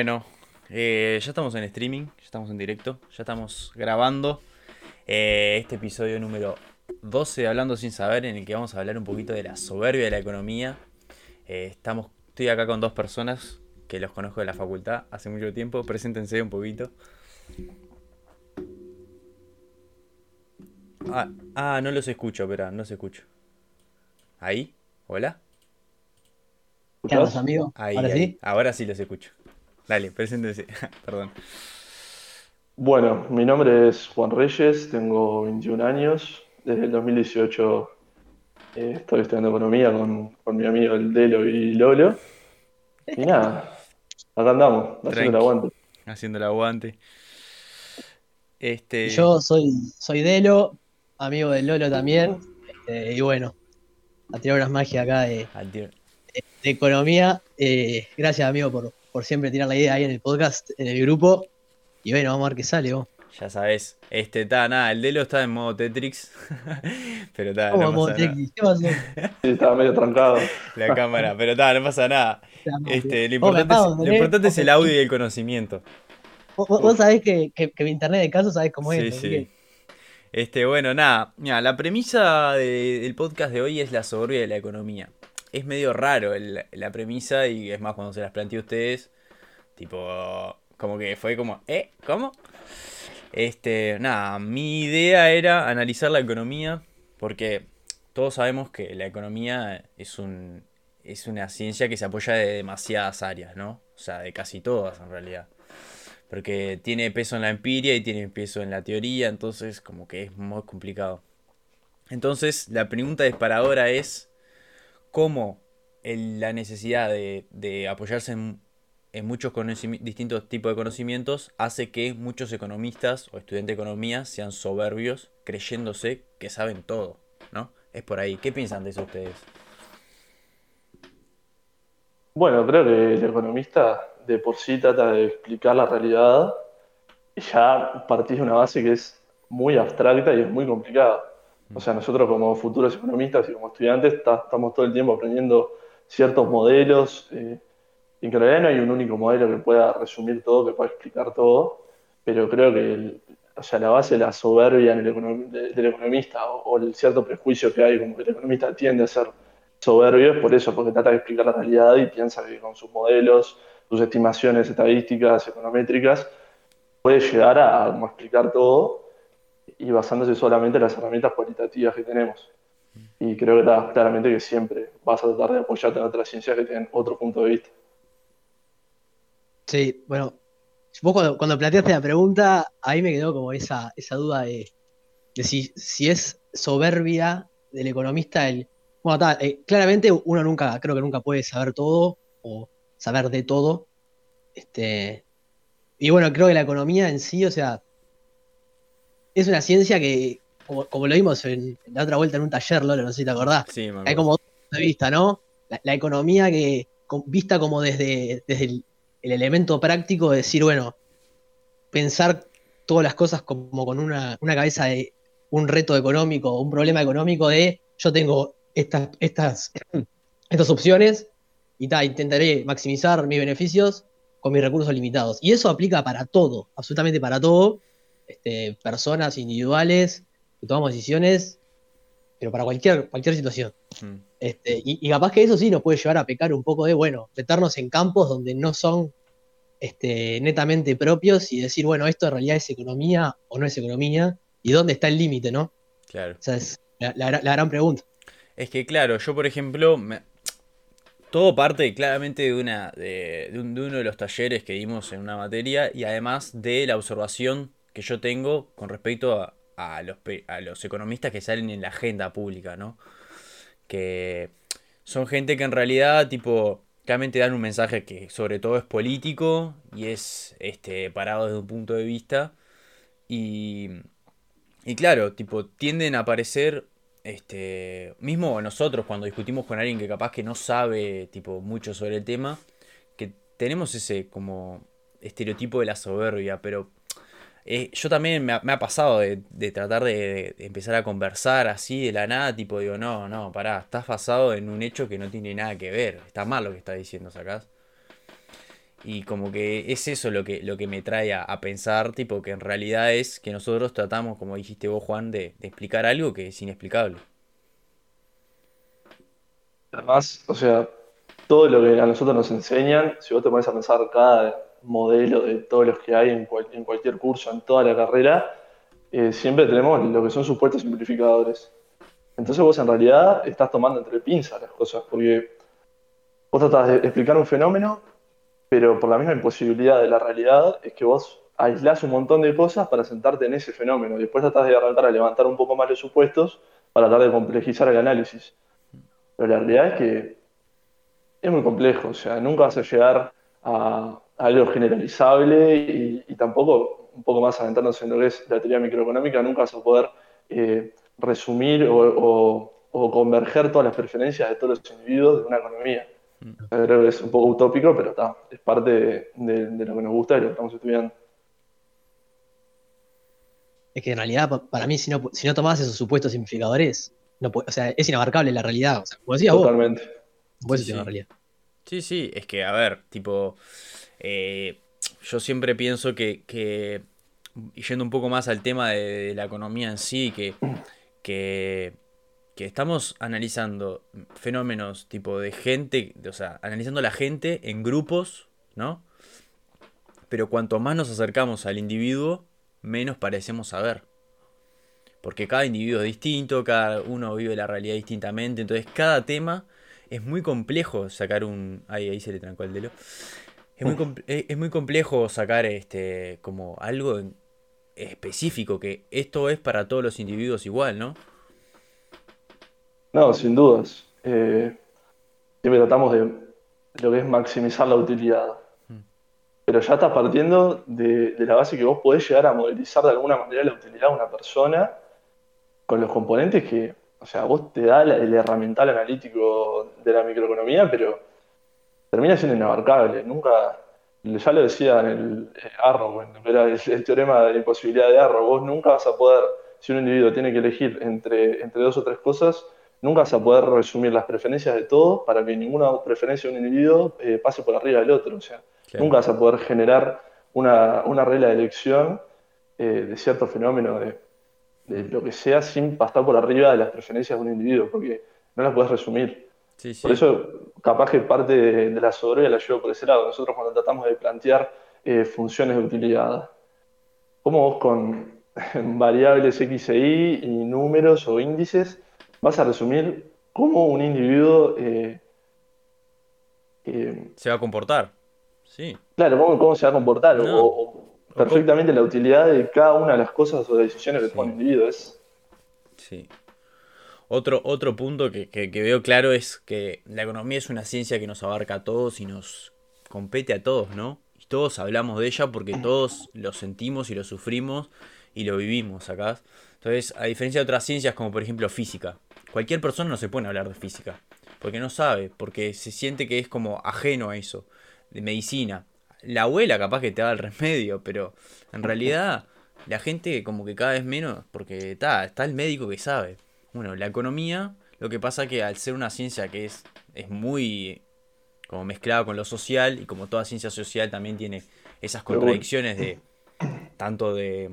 Bueno, eh, ya estamos en streaming, ya estamos en directo, ya estamos grabando eh, este episodio número 12 de Hablando sin saber, en el que vamos a hablar un poquito de la soberbia de la economía. Eh, estamos, estoy acá con dos personas que los conozco de la facultad hace mucho tiempo. Preséntense un poquito. Ah, ah, no los escucho, espera, no se escucho. ¿Ahí? ¿Hola? ¿Qué haces, amigo? Ahí, ¿Ahora ahí. sí? Ahora sí los escucho. Dale, preséntense. Perdón. Bueno, mi nombre es Juan Reyes, tengo 21 años. Desde el 2018 eh, estoy estudiando economía con, con mi amigo el Delo y Lolo. Y nada, acá andamos, haciendo Tranqui. el aguante. Haciendo el aguante. Este. Yo soy, soy Delo, amigo de Lolo también. este, y bueno, a tirar unas magias acá de economía. Eh, gracias, amigo, por, por siempre tirar la idea ahí en el podcast, en el grupo. Y bueno, vamos a ver qué sale, vos. Ya sabes. Este, está, nada, el Delo está en modo Tetrix. Pero está, ¿Cómo, no modo pasó? Sí, estaba medio trancado. La cámara, pero está, no pasa nada. Este, lo importante, es, lo importante es el audio y el conocimiento. Vos, vos- sabés que, que- que mi internet de caso sabés cómo Sí, es. sí. que- Este, bueno, nada. Mira, la premisa de- del podcast de hoy es la soberbia de la economía. Es medio raro la premisa y es más cuando se las planteé a ustedes. Tipo, como que fue como, ¿eh? ¿Cómo? Este, nada, mi idea era analizar la economía porque todos sabemos que la economía es un es una ciencia que se apoya de demasiadas áreas, ¿no? O sea, de casi todas en realidad. Porque tiene peso en la empiria y tiene peso en la teoría, entonces como que es muy complicado. Entonces, la pregunta disparadora es cómo el- la necesidad de, apoyarse en, muchos distintos tipos de conocimientos hace que muchos economistas o estudiantes de economía sean soberbios creyéndose que saben todo, ¿no? Es por ahí. ¿Qué piensan de eso ustedes? Bueno, creo que el economista de por sí trata de explicar la realidad ya partís de una base que es muy abstracta y es muy complicada. O sea, nosotros como futuros economistas y como estudiantes ta- estamos todo el tiempo aprendiendo ciertos modelos eh, en realidad no hay un único modelo que pueda resumir todo, que pueda explicar todo, pero creo que el- o sea, la base de la soberbia del economista o, el cierto prejuicio que hay, como que el economista tiende a ser soberbio, es por eso, porque trata de explicar la realidad y piensa que con sus modelos, sus estimaciones estadísticas, econométricas, puede llegar a, explicar todo y basándose solamente en las herramientas cualitativas que tenemos. Y creo que ta, claramente que siempre vas a tratar de apoyarte en otras ciencias que tienen otro punto de vista. Sí, bueno, vos cuando, planteaste la pregunta, ahí me quedó como esa, esa duda de, de si, es soberbia del economista el... Bueno, ta, eh, claramente uno nunca, creo que nunca puede saber todo o saber de todo. Este, y bueno, creo que la economía en sí, o sea, es una ciencia que, como, como lo vimos en, en la otra vuelta en un taller, Lolo, no sé si te acordás, Sí, hay como dos puntos de vista, ¿no? La, la economía que con- vista como desde, desde el, el elemento práctico de decir, bueno, pensar todas las cosas como con una, una cabeza de un reto económico, un problema económico de yo tengo estas, estas, estas opciones y ta, intentaré maximizar mis beneficios con mis recursos limitados. Y eso aplica para todo, absolutamente para todo. Este, personas individuales que tomamos decisiones, pero para cualquier, cualquier situación. Mm. Este, y, y capaz que eso sí nos puede llevar a pecar un poco de, bueno, meternos en campos donde no son este, netamente propios y decir, bueno, esto en realidad es economía o no es economía, y dónde está el límite, ¿no? Claro. Esa es la, la gra- la gran pregunta. Es que claro, yo por ejemplo, me- todo parte claramente de, una, de, de un- de uno de los talleres que dimos en una materia y además de la observación que yo tengo con respecto a, a los, a los economistas que salen en la agenda pública, ¿no? Que son gente que en realidad, tipo, claramente dan un mensaje que sobre todo es político y es este, parado desde un punto de vista y, y claro, tipo, tienden a aparecer este, mismo nosotros cuando discutimos con alguien que capaz que no sabe tipo mucho sobre el tema, que tenemos ese como estereotipo de la soberbia, pero eh, yo también me ha, pasado de, tratar de, empezar a conversar así de la nada, tipo digo, no, no, pará, estás basado en un hecho que no tiene nada que ver, está mal lo que estás diciendo, sacás. Y como que es eso lo que, lo que me trae a, pensar, tipo, que en realidad es que nosotros tratamos, como dijiste vos, Juan, de explicar algo que es inexplicable. Además, o sea, todo lo que a nosotros nos enseñan, si vos te pones a pensar cada modelo de todos los que hay en, cual- en cualquier curso, en toda la carrera, eh, siempre tenemos lo que son supuestos simplificadores. Entonces vos en realidad estás tomando entre pinzas las cosas, porque vos tratás de explicar un fenómeno, pero por la misma imposibilidad de la realidad es que vos aislás un montón de cosas para sentarte en ese fenómeno. Después tratás de arrancar a levantar un poco más los supuestos para tratar de complejizar el análisis. Pero la realidad es que es muy complejo, o sea, nunca vas a llegar a algo generalizable y, y tampoco, un poco más adentrarnos en lo que es la teoría microeconómica, nunca vas a poder eh, resumir o, o- o converger todas las preferencias de todos los individuos de una economía. Sea, creo que es un poco utópico, pero está, es parte de, de- de lo que nos gusta y lo que estamos estudiando. Es que en realidad, pa- para mí, si no, si no tomás esos supuestos simplificadores, no o sea, es inabarcable la realidad. O sea, como decías vos, Totalmente. Sí, sí. realidad. Sí, sí, es que, a ver, tipo, eh, yo siempre pienso que, yendo un poco más al tema de, la economía en sí, que, que, que estamos analizando fenómenos tipo de gente, o sea, analizando la gente en grupos, ¿no? Pero cuanto más nos acercamos al individuo, menos parecemos saber. Porque cada individuo es distinto, cada uno vive la realidad distintamente, entonces cada tema es muy complejo sacar un... Ahí, ahí se le trancó el dedo. Es muy, comple- es muy complejo sacar este como algo en- específico, que esto es para todos los individuos igual, ¿no? No, sin dudas. Eh, siempre tratamos de lo que es maximizar la utilidad. Pero ya estás partiendo de, de la base que vos podés llegar a modelizar de alguna manera la utilidad de una persona con los componentes que, o sea, vos te da la- el herramental analítico de la microeconomía, pero termina siendo inabarcable. Nunca, ya lo decía en el eh, Arrow, era el, el teorema de la imposibilidad de Arrow, vos nunca vas a poder, si un individuo tiene que elegir entre, entre dos o tres cosas, nunca vas a poder resumir las preferencias de todos para que ninguna preferencia de un individuo eh, pase por arriba del otro. O sea, Claro. nunca vas a poder generar una, una regla de elección eh, de cierto fenómeno de, de lo que sea sin pasar por arriba de las preferencias de un individuo, porque no las puedes resumir. Sí, sí. Por eso, capaz que parte de, de la soberbia la llevo por ese lado. Nosotros cuando tratamos de plantear eh, funciones de utilidad, ¿cómo vos con variables X e Y y números o índices vas a resumir cómo un individuo, eh, eh, Se va a comportar. Sí. claro, cómo, cómo se va a comportar o- No. o, o perfectamente la utilidad de cada una de las cosas o decisiones que toma un individuo? Es, Sí. Otro, otro punto que, que- veo claro es que la economía es una ciencia que nos abarca a todos y nos compete a todos, ¿no? Y todos hablamos de ella porque todos lo sentimos y lo sufrimos y lo vivimos acá. Entonces, a diferencia de otras ciencias como por ejemplo física, cualquier persona no se pone a hablar de física porque no sabe, porque se siente que es como ajeno a eso, de medicina. La abuela capaz que te da el remedio, pero en realidad la gente como que cada vez menos, porque está, está el médico que sabe. Bueno, la economía, lo que pasa que al ser una ciencia que es, es muy como mezclada con lo social y como toda ciencia social también tiene esas contradicciones de tanto de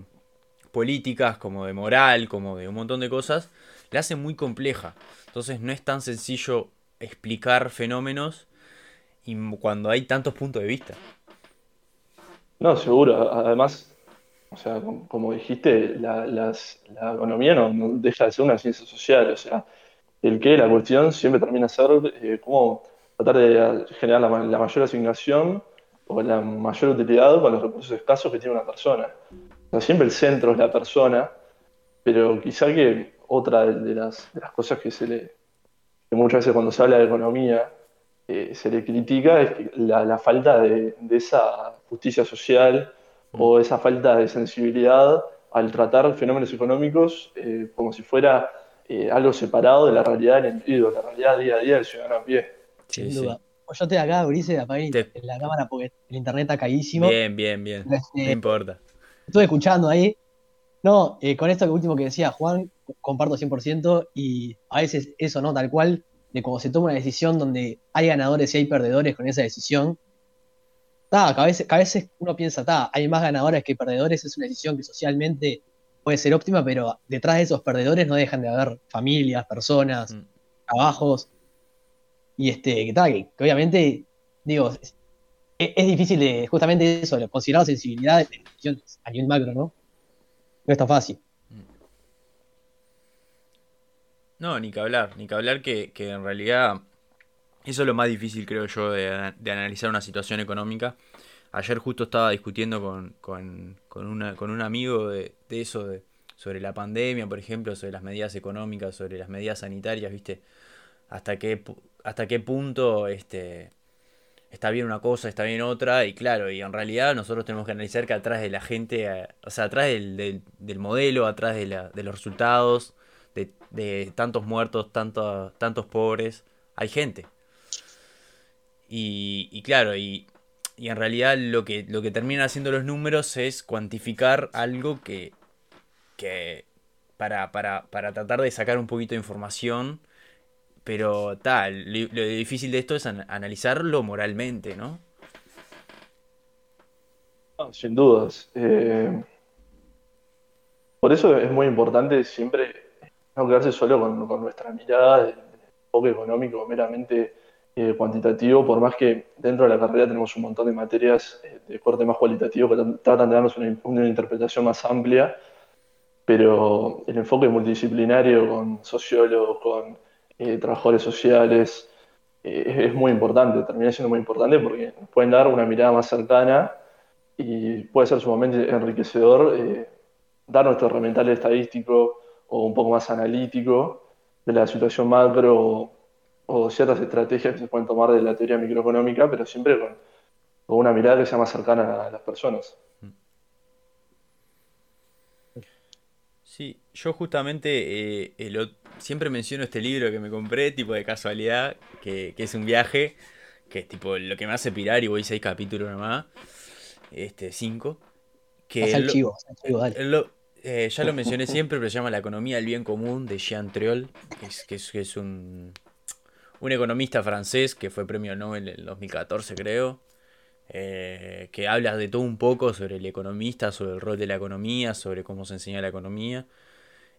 políticas como de moral, como de un montón de cosas, la hace muy compleja. Entonces no es tan sencillo explicar fenómenos y cuando hay tantos puntos de vista. no, seguro. Además, o sea, com- como dijiste, la, economía no, deja de ser una ciencia social. O sea, el qué, la cuestión siempre termina ser eh, cómo tratar de generar la, la mayor asignación o la mayor utilidad con los recursos escasos que tiene una persona. O sea, siempre el centro es la persona, pero quizá que otra de, las, de las cosas que se le, que muchas veces cuando se habla de economía eh, se le critica es que la, la falta de esa justicia social o esa falta de sensibilidad al tratar fenómenos económicos eh, como si fuera eh, algo separado de la realidad del individuo, la realidad día a día del ciudadano a pie. Sin Sí, duda. Pues yo estoy acá, Ulises, apagué Te- la cámara porque el internet está caísimo. Bien, bien, bien. Este, No importa. Estuve escuchando ahí. No, eh, con esto que último que decía Juan, comparto 100% y a veces eso, ¿no? Tal cual, de cuando se toma una decisión donde hay ganadores y hay perdedores con esa decisión, ta, que a veces, que a veces uno piensa, ta, hay más ganadores que perdedores, es una decisión que socialmente puede ser óptima, pero detrás de esos perdedores no dejan de haber familias, personas, Mm. trabajos. Y este, que, ta, que, que obviamente, digo, es, es difícil de, justamente eso, de considerar la sensibilidad de decisiones a nivel macro, ¿no? No es tan fácil. No, ni que hablar, ni que hablar que, que en realidad eso es lo más difícil, creo yo, de, analizar una situación económica. Ayer justo estaba discutiendo con, con, con, un amigo de, eso, de, sobre la pandemia, por ejemplo, sobre las medidas económicas, sobre las medidas sanitarias, ¿viste? Hasta qué, hasta qué punto este, está bien una cosa, está bien otra, y claro, y en realidad nosotros tenemos que analizar que atrás de la gente, eh, o sea, atrás del, del, del modelo, atrás de, la, de los resultados, de, de tantos muertos, tanto- tantos pobres, hay gente. Y, claro, y, y en realidad lo que, lo que terminan haciendo los números es cuantificar algo que, que para, para, para tratar de sacar un poquito de información, pero tal, lo, difícil de esto es an- analizarlo moralmente, ¿no? No, sin dudas. Eh, por eso es muy importante siempre no quedarse solo con, con nuestra mirada del enfoque económico meramente eh, cuantitativo, por más que dentro de la carrera tenemos un montón de materias eh, de corte más cualitativo que tratan de darnos una, una interpretación más amplia, pero el enfoque multidisciplinario con sociólogos, con eh, trabajadores sociales, eh, es, muy importante, termina siendo muy importante porque nos pueden dar una mirada más cercana y puede ser sumamente enriquecedor dar nuestro herramental estadístico o un poco más analítico de la situación macro o, ciertas estrategias que se pueden tomar de la teoría microeconómica, pero siempre con, con una mirada que sea más cercana a las personas. Sí, yo justamente eh, el siempre menciono este libro que me compré, tipo de casualidad, que, que es un viaje, que es tipo lo que me hace pirar y voy seis capítulos nomás, este, cinco, que Pasa el chivo, pasa el chivo, dale. lo- eh, ya lo mencioné siempre, pero se llama La economía del bien común de Jean Triol, que es, que es, que es un, un economista francés que fue premio Nobel en el 2014, creo, eh, que habla de todo un poco sobre el economista, sobre el rol de la economía, sobre cómo se enseña la economía,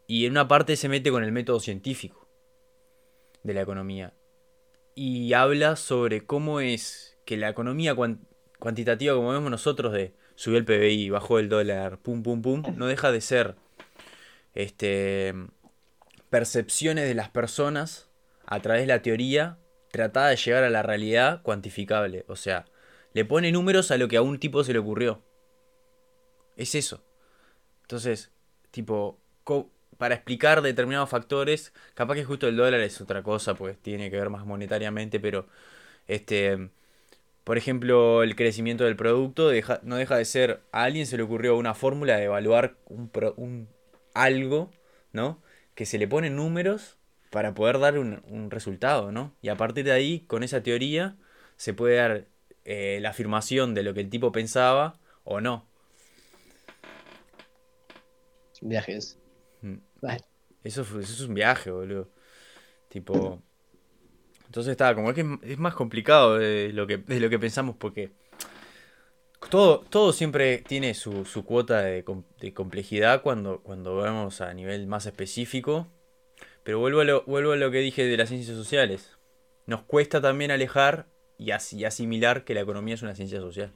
y en una parte se mete con el método científico de la economía, y habla sobre cómo es que la economía cuan- cuantitativa, como vemos nosotros, de subió el PBI, bajó el dólar, pum, pum, pum, no deja de ser este, percepciones de las personas a través de la teoría tratada de llegar a la realidad cuantificable. O sea, le pone números a lo que a un tipo se le ocurrió. Es eso. Entonces, tipo, para explicar determinados factores, capaz que justo el dólar es otra cosa, pues tiene que ver más monetariamente, pero este, por ejemplo, el crecimiento del producto deja- no deja de ser, a alguien se le ocurrió una fórmula de evaluar un, un- algo, ¿no? Que se le ponen números para poder dar un, un resultado, ¿no? Y a partir de ahí, con esa teoría, se puede dar eh, la afirmación de lo que el tipo pensaba o no. Viajes. Mm. Vale. Eso, eso es un viaje, boludo. Tipo. Entonces está, como es que es, más complicado de lo que, de lo que pensamos porque todo, todo siempre tiene su, su cuota de, de complejidad cuando, cuando vamos a nivel más específico. Pero vuelvo a, lo, vuelvo a lo que dije de las ciencias sociales. Nos cuesta también alejar y, as- y asimilar que la economía es una ciencia social.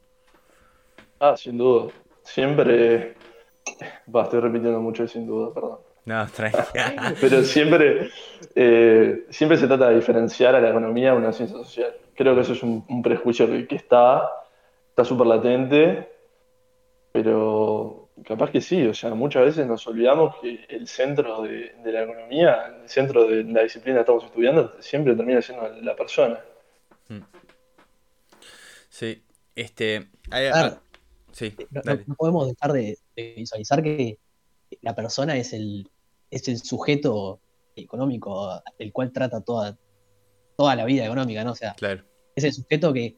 Ah, sin duda. Siempre, va, estoy repitiendo mucho sin duda, perdón. No, tranquila. Pero siempre, eh, siempre se trata de diferenciar a la economía de una ciencia social. Creo que eso es un, un prejuicio que, que está, está súper latente, pero capaz que sí, o sea, muchas veces nos olvidamos que el centro de, de la economía, el centro de la disciplina que estamos estudiando, siempre termina siendo la persona. Sí, este. hay- Claro. sí, No, podemos dejar de, de visualizar que la persona es el, es el sujeto económico del cual trata toda, toda la vida económica, ¿no? O sea, Claro. es el sujeto que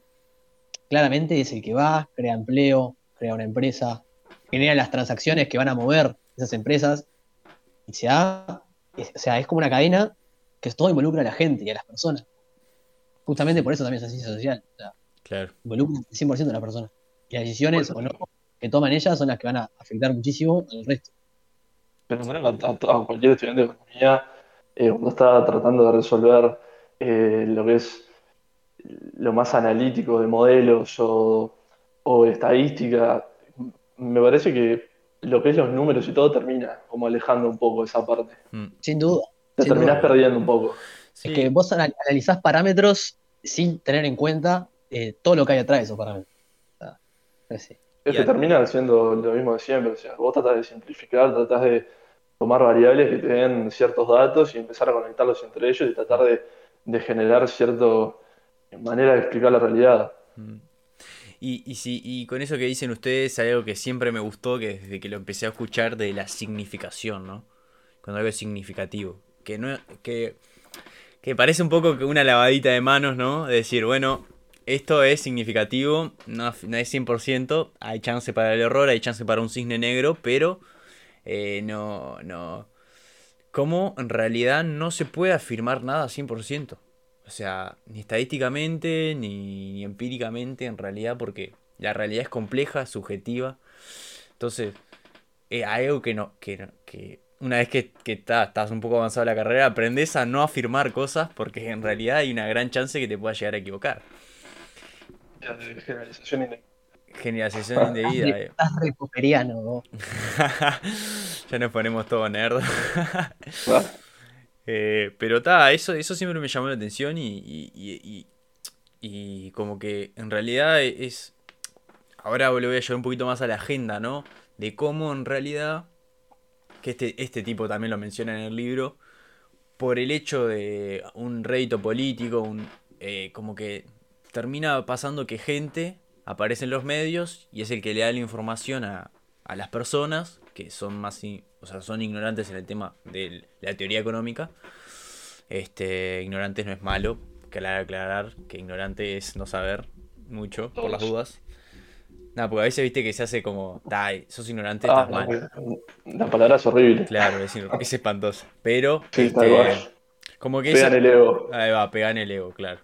claramente es el que va, crea empleo, crea una empresa, genera las transacciones que van a mover esas empresas y se da, es- o sea, es como una cadena que todo involucra a la gente y a las personas. Justamente por eso también es la ciencia social. o sea, Claro. involucran el 100% de las personas. Y las decisiones o no que toman ellas son las que van a afectar muchísimo al resto. Pero bueno, a, a- a cualquier estudiante de economía, eh, cuando está tratando de resolver eh, lo que es lo más analítico de modelos o, o estadística, me parece que lo que es los números y todo termina como alejando un poco esa parte. Mm. Sin duda. Te Sin terminás duda. perdiendo un poco. Sí. Es que vos anal- analizás parámetros sin tener en cuenta eh, todo lo que hay atrás de esos parámetros. Sea, es que termina siendo lo mismo de siempre. O sea, vos tratás de simplificar, tratás de tomar variables que te den ciertos datos y empezar a conectarlos entre ellos y tratar de, de generar cierta manera de explicar la realidad. Mm. Y, y, y con eso que dicen ustedes, hay algo que siempre me gustó, que desde que lo empecé a escuchar, de la significación, ¿no? Cuando algo es significativo. Que, no, que, que parece un poco que una lavadita de manos, ¿no? De decir, bueno, esto es significativo, no, no es 100%, hay chance para el error, hay chance para un cisne negro, pero eh, no, no... Como en realidad no se puede afirmar nada 100%. O sea, ni estadísticamente, ni, ni empíricamente, en realidad, porque la realidad es compleja, subjetiva. Entonces, eh, hay algo que no, que, que una vez que, que ta- estás un poco avanzado en la carrera, aprendes a no afirmar cosas, porque en realidad hay una gran chance que te puedas llegar a equivocar. Generalización inde- Generalización indebida. eh. Estás recuperiano, vos. ya nos ponemos todo nerd. Eh, pero ta, eso, eso siempre me llamó la atención y, y, y- y- como que en realidad es... Ahora lo voy a llevar un poquito más a la agenda, ¿no? De cómo en realidad, que este, este tipo también lo menciona en el libro, por el hecho de un rédito político, un, eh, como que termina pasando que gente aparece en los medios y es el que le da la información a, a las personas que son más, o sea, son ignorantes en el tema de la teoría económica. Este, ignorantes no es malo, que aclarar, que ignorante es no saber mucho, por las dudas. Nada, porque a veces viste que se hace como, "Tai, sos ignorante, Ah, estás mal. la palabra es horrible. Claro, es, es espantoso. Pero, Sí, este, como que Pegan el ego. Ahí va, pegan el ego, claro.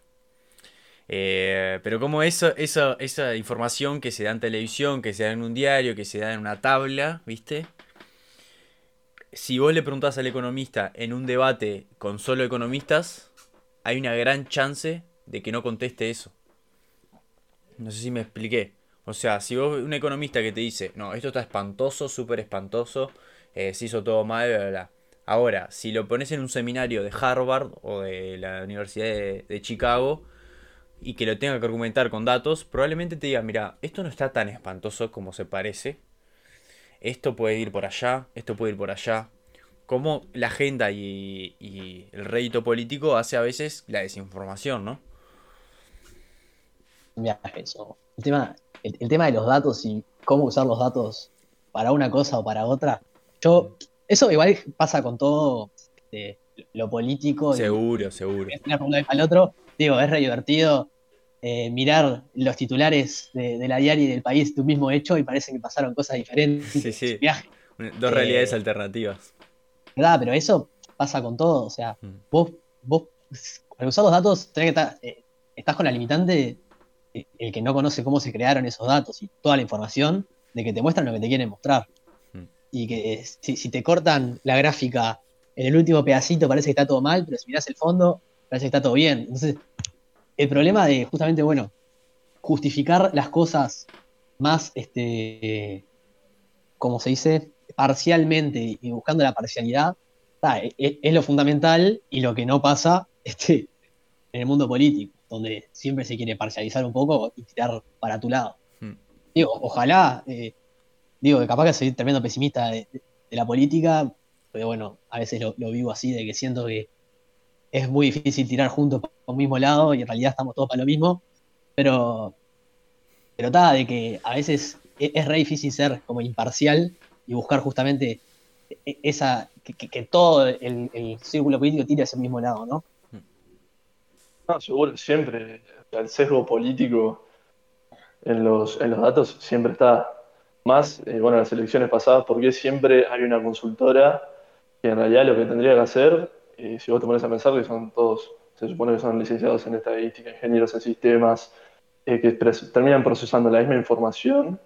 Eh, pero como eso, eso, esa información que se da en televisión, que se da en un diario, que se da en una tabla, ¿viste? Si vos le preguntás al economista en un debate con solo economistas, hay una gran chance de que no conteste eso. No sé si me expliqué. O sea, si vos un economista que te dice, no, esto está espantoso, súper espantoso, eh, se hizo todo mal, bla, bla, bla. Ahora, si lo pones en un seminario de Harvard o de la Universidad de, de Chicago y que lo tenga que argumentar con datos, probablemente te diga, mira, esto no está tan espantoso como se parece. Esto puede ir por allá, esto puede ir por allá. Como la agenda y, y el rédito político hace a veces la desinformación, ¿no? Eso. El tema, el, el tema de los datos y cómo usar los datos para una cosa o para otra. Yo, eso igual pasa con todo este, lo político. y- Seguro, seguro. de una al otro, digo, es re divertido eh, mirar los titulares de, de la diaria y del país de un mismo hecho y parece que pasaron cosas diferentes. Sí, sí. Viaje, Dos Eh, realidades alternativas. ¿verdad? Pero eso pasa con todo. O sea, Mm. vos, vos al usar los datos, tenés que estar, eh, estás con la limitante, eh, el que no conoce cómo se crearon esos datos y toda la información de que te muestran lo que te quieren mostrar. Mm. Y que eh, si, si te cortan la gráfica en el último pedacito parece que está todo mal, pero si mirás el fondo parece que está todo bien. Entonces, el problema de justamente, bueno, justificar las cosas más, este, como se dice, parcialmente y buscando la parcialidad, e- e- es, lo fundamental y lo que no pasa este, en el mundo político, donde siempre se quiere parcializar un poco y tirar para tu lado. Mm. Digo, ojalá, eh, digo, que capaz que soy tremendo pesimista de, de- de la política, pero bueno, a veces lo, lo vivo así, de que siento que es muy difícil tirar juntos para un mismo lado y en realidad estamos todos para lo mismo, pero, pero está, de que a veces es, es re difícil ser como imparcial y buscar justamente e- esa, que, todo el, círculo político tire hacia el mismo lado, ¿no? No, seguro, siempre. El sesgo político en los, en los datos siempre está. Más, eh, bueno, en las elecciones pasadas, porque siempre hay una consultora que en realidad lo que tendría que hacer, eh, si vos te pones a pensar que son todos, se supone que son licenciados en estadística, ingenieros en sistemas, eh, que terminan procesando la misma información,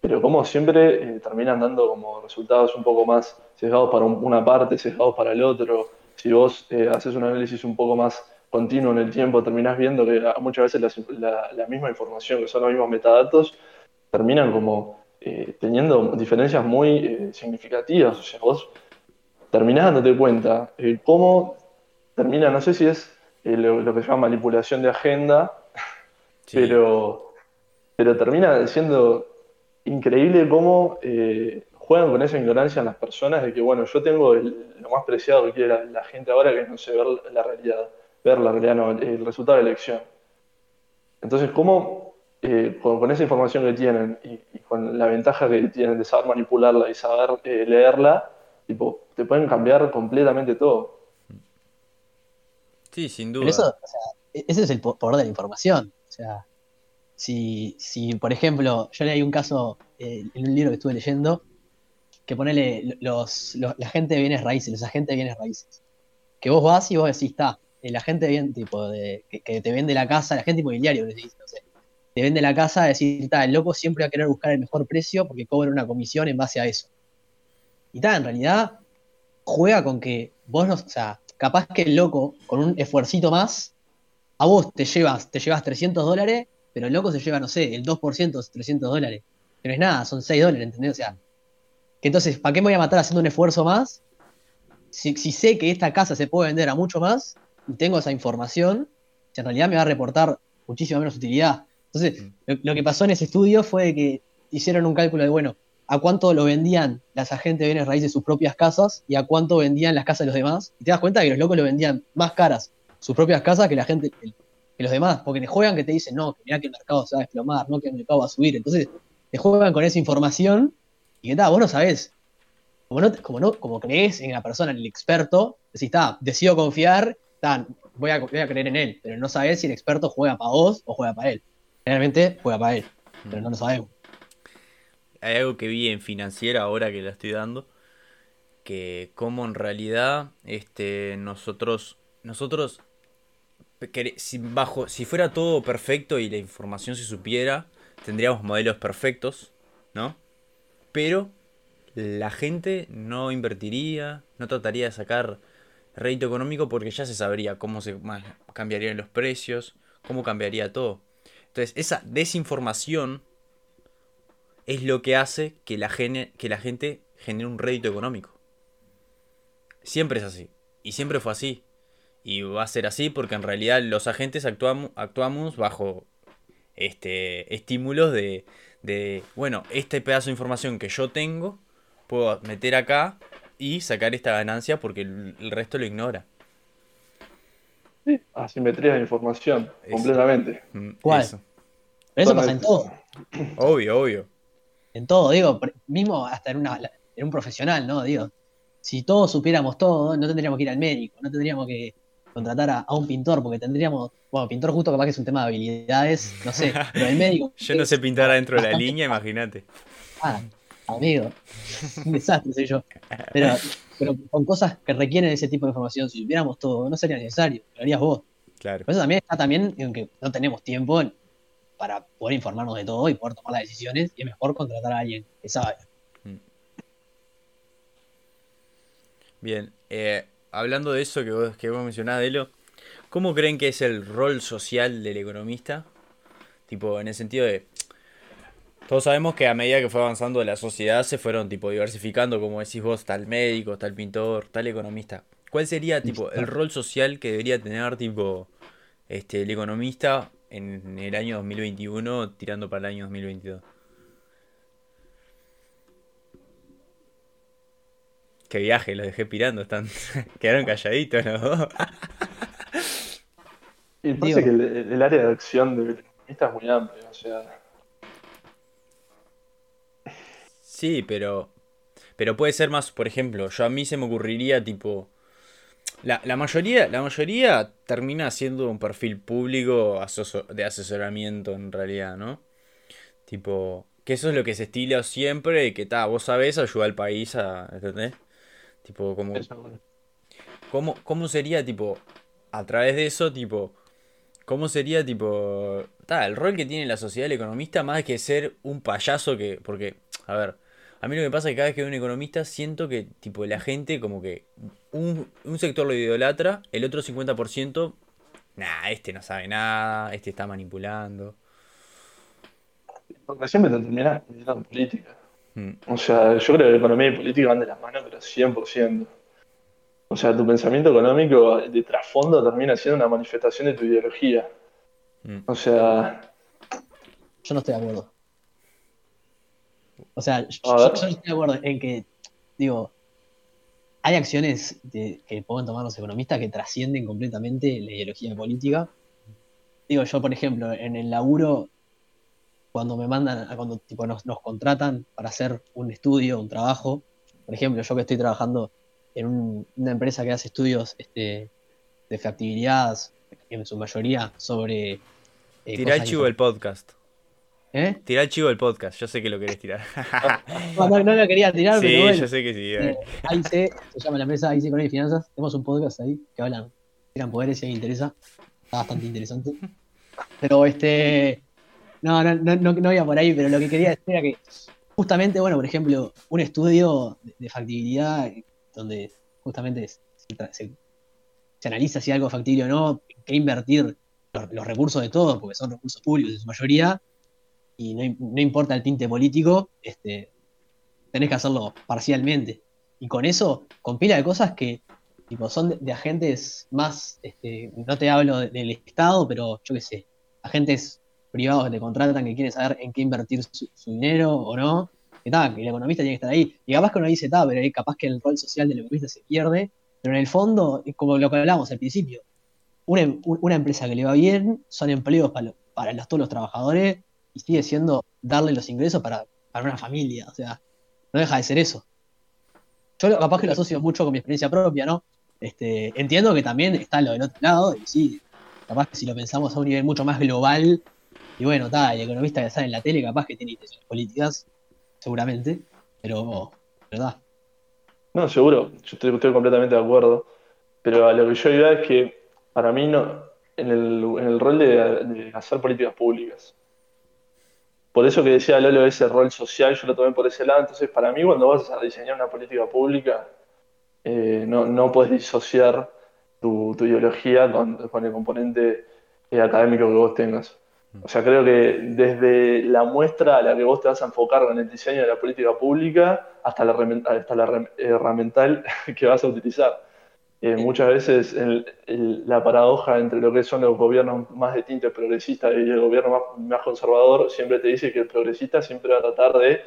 pero como siempre terminan dando como resultados un poco más sesgados para una parte, sesgados para el otro. Si vos haces un análisis un poco más continuo en el tiempo, terminás viendo que muchas veces la, la misma información, que son los mismos metadatos, terminan como eh, teniendo diferencias muy eh, significativas. O sea, vos terminás dándote cuenta eh, cómo termina, no sé si es lo, que se llama manipulación de agenda, pero, pero termina siendo increíble cómo juegan con esa ignorancia en las personas de que, bueno, yo tengo lo más preciado que quiere la, gente ahora, que es, no sé, ver la realidad, ver la realidad, no, el resultado de la elección. Entonces, ¿cómo eh, con, esa información que tienen y, con la ventaja que tienen de saber manipularla y saber eh, leerla, tipo, te pueden cambiar completamente todo. Sí, sin duda. E-, ese es el poder de la información. O sea, si, si por ejemplo, yo leí un caso eh, en un libro que estuve leyendo, que ponele los, la gente de bienes raíces, los agentes de bienes raíces. Que vos vas y vos decís, está, el agente de bien, tipo, de, que, te vende la casa, el agente inmobiliario, decís, no sé, te vende la casa, decir, está, el loco siempre va a querer buscar el mejor precio porque cobra una comisión en base a eso. Y tal, en realidad juega con que vos no, o sea, capaz que el loco con un esfuercito más, a vos te llevas, te llevas 300 dólares, pero el loco se lleva, no sé, el 2% es 300 dólares. No es nada, son 6 dólares, ¿entendés? O sea, que entonces, ¿para qué me voy a matar haciendo un esfuerzo más? Si, si sé que esta casa se puede vender a mucho más y tengo esa información, si en realidad me va a reportar muchísima menos utilidad. Entonces, mm. lo, que pasó en ese estudio fue que hicieron un cálculo de, bueno, a cuánto lo vendían las agentes de bienes raíces sus propias casas y a cuánto vendían las casas de los demás. Y te das cuenta que los locos lo vendían más caras sus propias casas que la gente, que, los demás, porque te juegan que te dicen, no, que mira que el mercado se va a desplomar, no que el mercado va a subir. Entonces, te juegan con esa información y que tal, vos no sabés. Como no, como no, como crees en la persona, en el experto, decís, está, decido confiar, voy a, voy a creer en él, pero no sabés si el experto juega para vos o juega para él. Realmente juega para él, pero no lo sabemos. Hay algo que vi en financiera ahora que la estoy dando, que como en realidad este, nosotros, nosotros si, bajo, si fuera todo perfecto y la información se supiera, tendríamos modelos perfectos, ¿no? Pero la gente no invertiría, no trataría de sacar rédito económico porque ya se sabría cómo se cambiarían los precios, cómo cambiaría todo. Entonces, esa desinformación es lo que hace que la, que la gente genere un rédito económico. Siempre es así. Y siempre fue así. Y va a ser así porque en realidad los agentes actuamos, actuamos bajo este, estímulos de, de, bueno, este pedazo de información que yo tengo, puedo meter acá y sacar esta ganancia porque el resto lo ignora. Sí, asimetría de información, completamente. Mm, ¿Cuál? Eso. Pero eso pasa en todo. Obvio, obvio. En todo, digo, mismo hasta en, una, en un profesional, ¿no? Digo, si todos supiéramos todo, no tendríamos que ir al médico, no tendríamos que contratar a, un pintor, porque tendríamos, bueno, pintor justo capaz que es un tema de habilidades, no sé, pero el médico... Yo no sé pintar adentro de la línea, imagínate. Ah, amigo, un desastre soy yo. Pero, pero con cosas que requieren ese tipo de información, si supiéramos todo, no sería necesario, lo harías vos. Claro. Por eso también está también en que no tenemos tiempo para poder informarnos de todo y poder tomar las decisiones, y es mejor contratar a alguien que sabe. Mm. Bien, eh, hablando de eso que vos, que vos mencionás, Delo, ¿cómo creen que es el rol social del economista? Tipo, en el sentido de, todos sabemos que a medida que fue avanzando la sociedad se fueron tipo diversificando, como decís vos, tal médico, tal pintor, tal economista. ¿Cuál sería tipo el rol social que debería tener tipo este el economista en el año 2021 tirando para el año 2022? Qué viaje, los dejé pirando, están quedaron calladitos los dos. Y parece que el, área de acción del economista es muy amplia, o sea, Sí, pero. Pero puede ser más, por ejemplo, yo a mí se me ocurriría tipo. La, mayoría, la mayoría termina siendo un perfil público de asesoramiento en realidad, ¿no? Tipo, que eso es lo que se estila siempre y que ta, vos sabés ayuda al país a. ¿Entendés? Tipo, como. ¿Cómo, ¿Cómo sería, tipo, a través de eso, tipo, ¿Cómo sería tipo... Ta, el rol que tiene la sociedad del economista más que ser un payaso que... Porque, a ver, a mí lo que pasa es que cada vez que veo un economista siento que tipo la gente como que un, un sector lo idolatra, el otro 50%, nah, este no sabe nada, este está manipulando. Porque siempre te terminas metiendo en política. Mm. O sea, yo creo que economía y política van de la mano, pero 100%. O sea, tu pensamiento económico de trasfondo termina siendo una manifestación de tu ideología. Mm. O sea, Yo no estoy de acuerdo. O sea, yo, estoy de acuerdo en que, digo, hay acciones de- que pueden tomar los economistas que trascienden completamente la ideología política. Digo, yo, por ejemplo, en el laburo, cuando me mandan, a cuando tipo, nos, nos contratan para hacer un estudio, un trabajo, por ejemplo, yo que estoy trabajando en un- una empresa que hace estudios este, de factibilidad, en su mayoría, sobre... eh, Tirá el podcast. ¿Eh? Tirá el chivo del podcast, yo sé que lo querés tirar. No, no, no lo quería tirar, sí, pero bueno. yo sé que sí. Eh, AIC, se llama la empresa AIC Economía y Finanzas. Tenemos un podcast ahí que hablan, tiran poderes si alguien interesa. Está bastante interesante. Pero este. No, no, no, no, iba por ahí, pero lo que quería decir era que justamente, bueno, por ejemplo, un estudio de, factibilidad donde justamente se, tra- se- se analiza si algo es factible o no, qué invertir los, los recursos de todos, porque son recursos públicos en su mayoría, y no, no importa el tinte político, este, tenés que hacerlo parcialmente. Y con eso, con pila de cosas que tipo, son de, de agentes más, este, no te hablo de- del Estado, pero yo qué sé, agentes privados que te contratan que quieren saber en qué invertir su, su dinero o no. Que, ta, que el economista tiene que estar ahí. Y capaz que uno dice, ta, pero capaz que el rol social del economista se pierde. Pero en el fondo, como lo que hablábamos al principio, una, em- un- una empresa que le va bien son empleos para, lo- para los- todos los trabajadores y sigue siendo darle los ingresos para, para una familia. O sea, no deja de ser eso. Yo capaz que lo asocio mucho con mi experiencia propia, ¿no? Este, entiendo que también está lo del otro lado, y sí, capaz que si lo pensamos a un nivel mucho más global, y bueno, está, el economista que sale en la tele, capaz que tiene intenciones políticas, seguramente, pero, ¿verdad? no, seguro, yo estoy, completamente de acuerdo. Pero a lo que yo iba es que para mí no, en el, en el rol de hacer políticas públicas. Por eso que decía Lolo ese rol social, yo lo tomé por ese lado. Entonces, para mí, cuando vas a diseñar una política pública, eh, no, no puedes disociar tu, tu ideología con, con el componente eh, académico que vos tengas. O sea, creo que desde la muestra a la que vos te vas a enfocar con el diseño de la política pública hasta la, hasta la herram- herramental que vas a utilizar. Eh, muchas veces el- el- la paradoja entre lo que son los gobiernos más de tinte progresista y el gobierno más, más conservador siempre te dice que el progresista siempre va a tratar de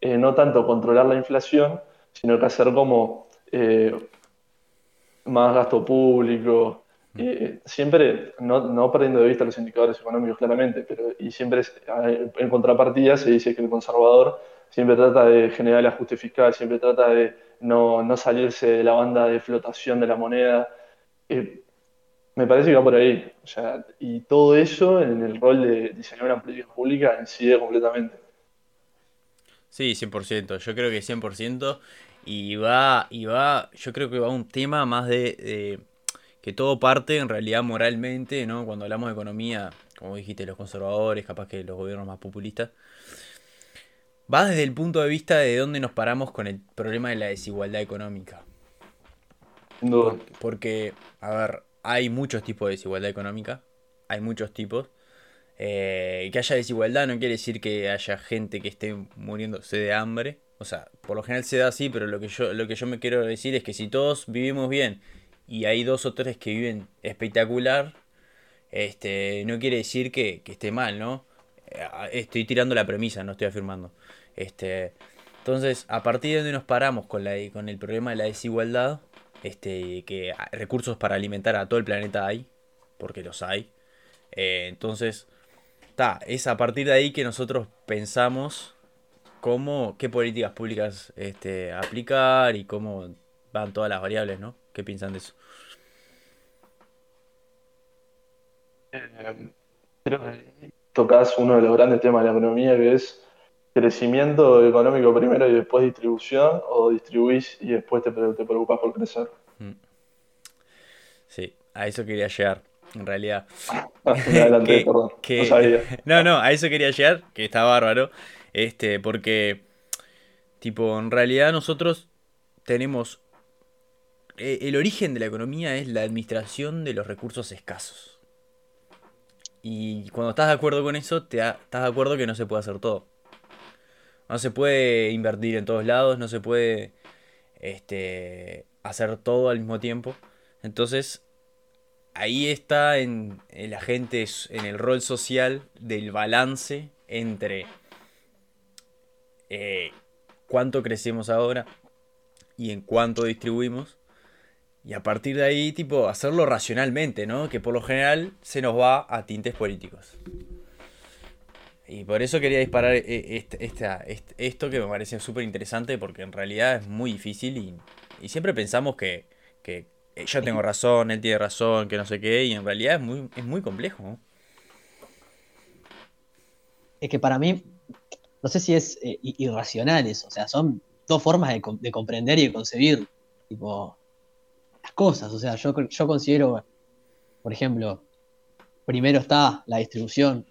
eh, no tanto controlar la inflación, sino que hacer como eh, más gasto público, eh, siempre no, no perdiendo de vista los indicadores económicos claramente, pero y siempre es- en contrapartida se dice que el conservador siempre trata de generar el ajuste fiscal, siempre trata de no, no salirse de la banda de flotación de la moneda. Eh, me parece que va por ahí. Y todo eso en el rol de diseñar una política pública incide completamente. Sí, 100%, yo creo que 100%. Y va, y va, yo creo que va un tema más de, de que todo parte en realidad moralmente, ¿no? Cuando hablamos de economía, como dijiste, los conservadores, capaz que los gobiernos más populistas, va desde el punto de vista de dónde nos paramos con el problema de la desigualdad económica. Duda. Porque, a ver, hay muchos tipos de desigualdad económica. Hay muchos tipos. Eh, que haya desigualdad no quiere decir que haya gente que esté muriéndose de hambre. O sea, por lo general se da así, pero lo que yo, lo que yo me quiero decir es que si todos vivimos bien y hay dos o tres que viven espectacular, este, no quiere decir que, que esté mal, ¿no? Eh, Estoy tirando la premisa, no estoy afirmando. Este, entonces, a partir de donde nos paramos con, la, con el problema de la desigualdad, este, que recursos para alimentar a todo el planeta hay, porque los hay. Eh, entonces, ta, es a partir de ahí que nosotros pensamos cómo, qué políticas públicas este, aplicar y cómo van todas las variables, ¿no? ¿Qué piensan de eso? Eh, uno de los grandes temas de la economía que es crecimiento económico primero y después distribución, o distribuís y después te, te preocupas por crecer. Mm. Sí, a eso quería llegar. en realidad. Me adelanté, Que- perdón. que- No sabía. No, no, a eso quería llegar, que está bárbaro. Este, porque, tipo, en realidad nosotros tenemos. eh, el origen de la economía es la administración de los recursos escasos. Y cuando estás de acuerdo con eso, te estás de acuerdo que no se puede hacer todo. No se puede invertir en todos lados, no se puede este, hacer todo al mismo tiempo. Entonces, ahí está en el agente, s- en el rol social del balance entre eh, cuánto crecemos ahora y en cuánto distribuimos. Y a partir de ahí, tipo, hacerlo racionalmente, ¿no? Que por lo general se nos va a tintes políticos. Y por eso quería disparar eh, este- esto que me parece súper interesante porque en realidad es muy difícil y, siempre pensamos que, eh, yo tengo razón, él tiene razón, que no sé qué, y en realidad es muy, es muy complejo. Es que para mí, no sé si es eh, irracional eso, o sea, son dos formas de, com- de comprender y de concebir tipo, las cosas. O sea, yo, yo considero, por ejemplo, primero está la distribución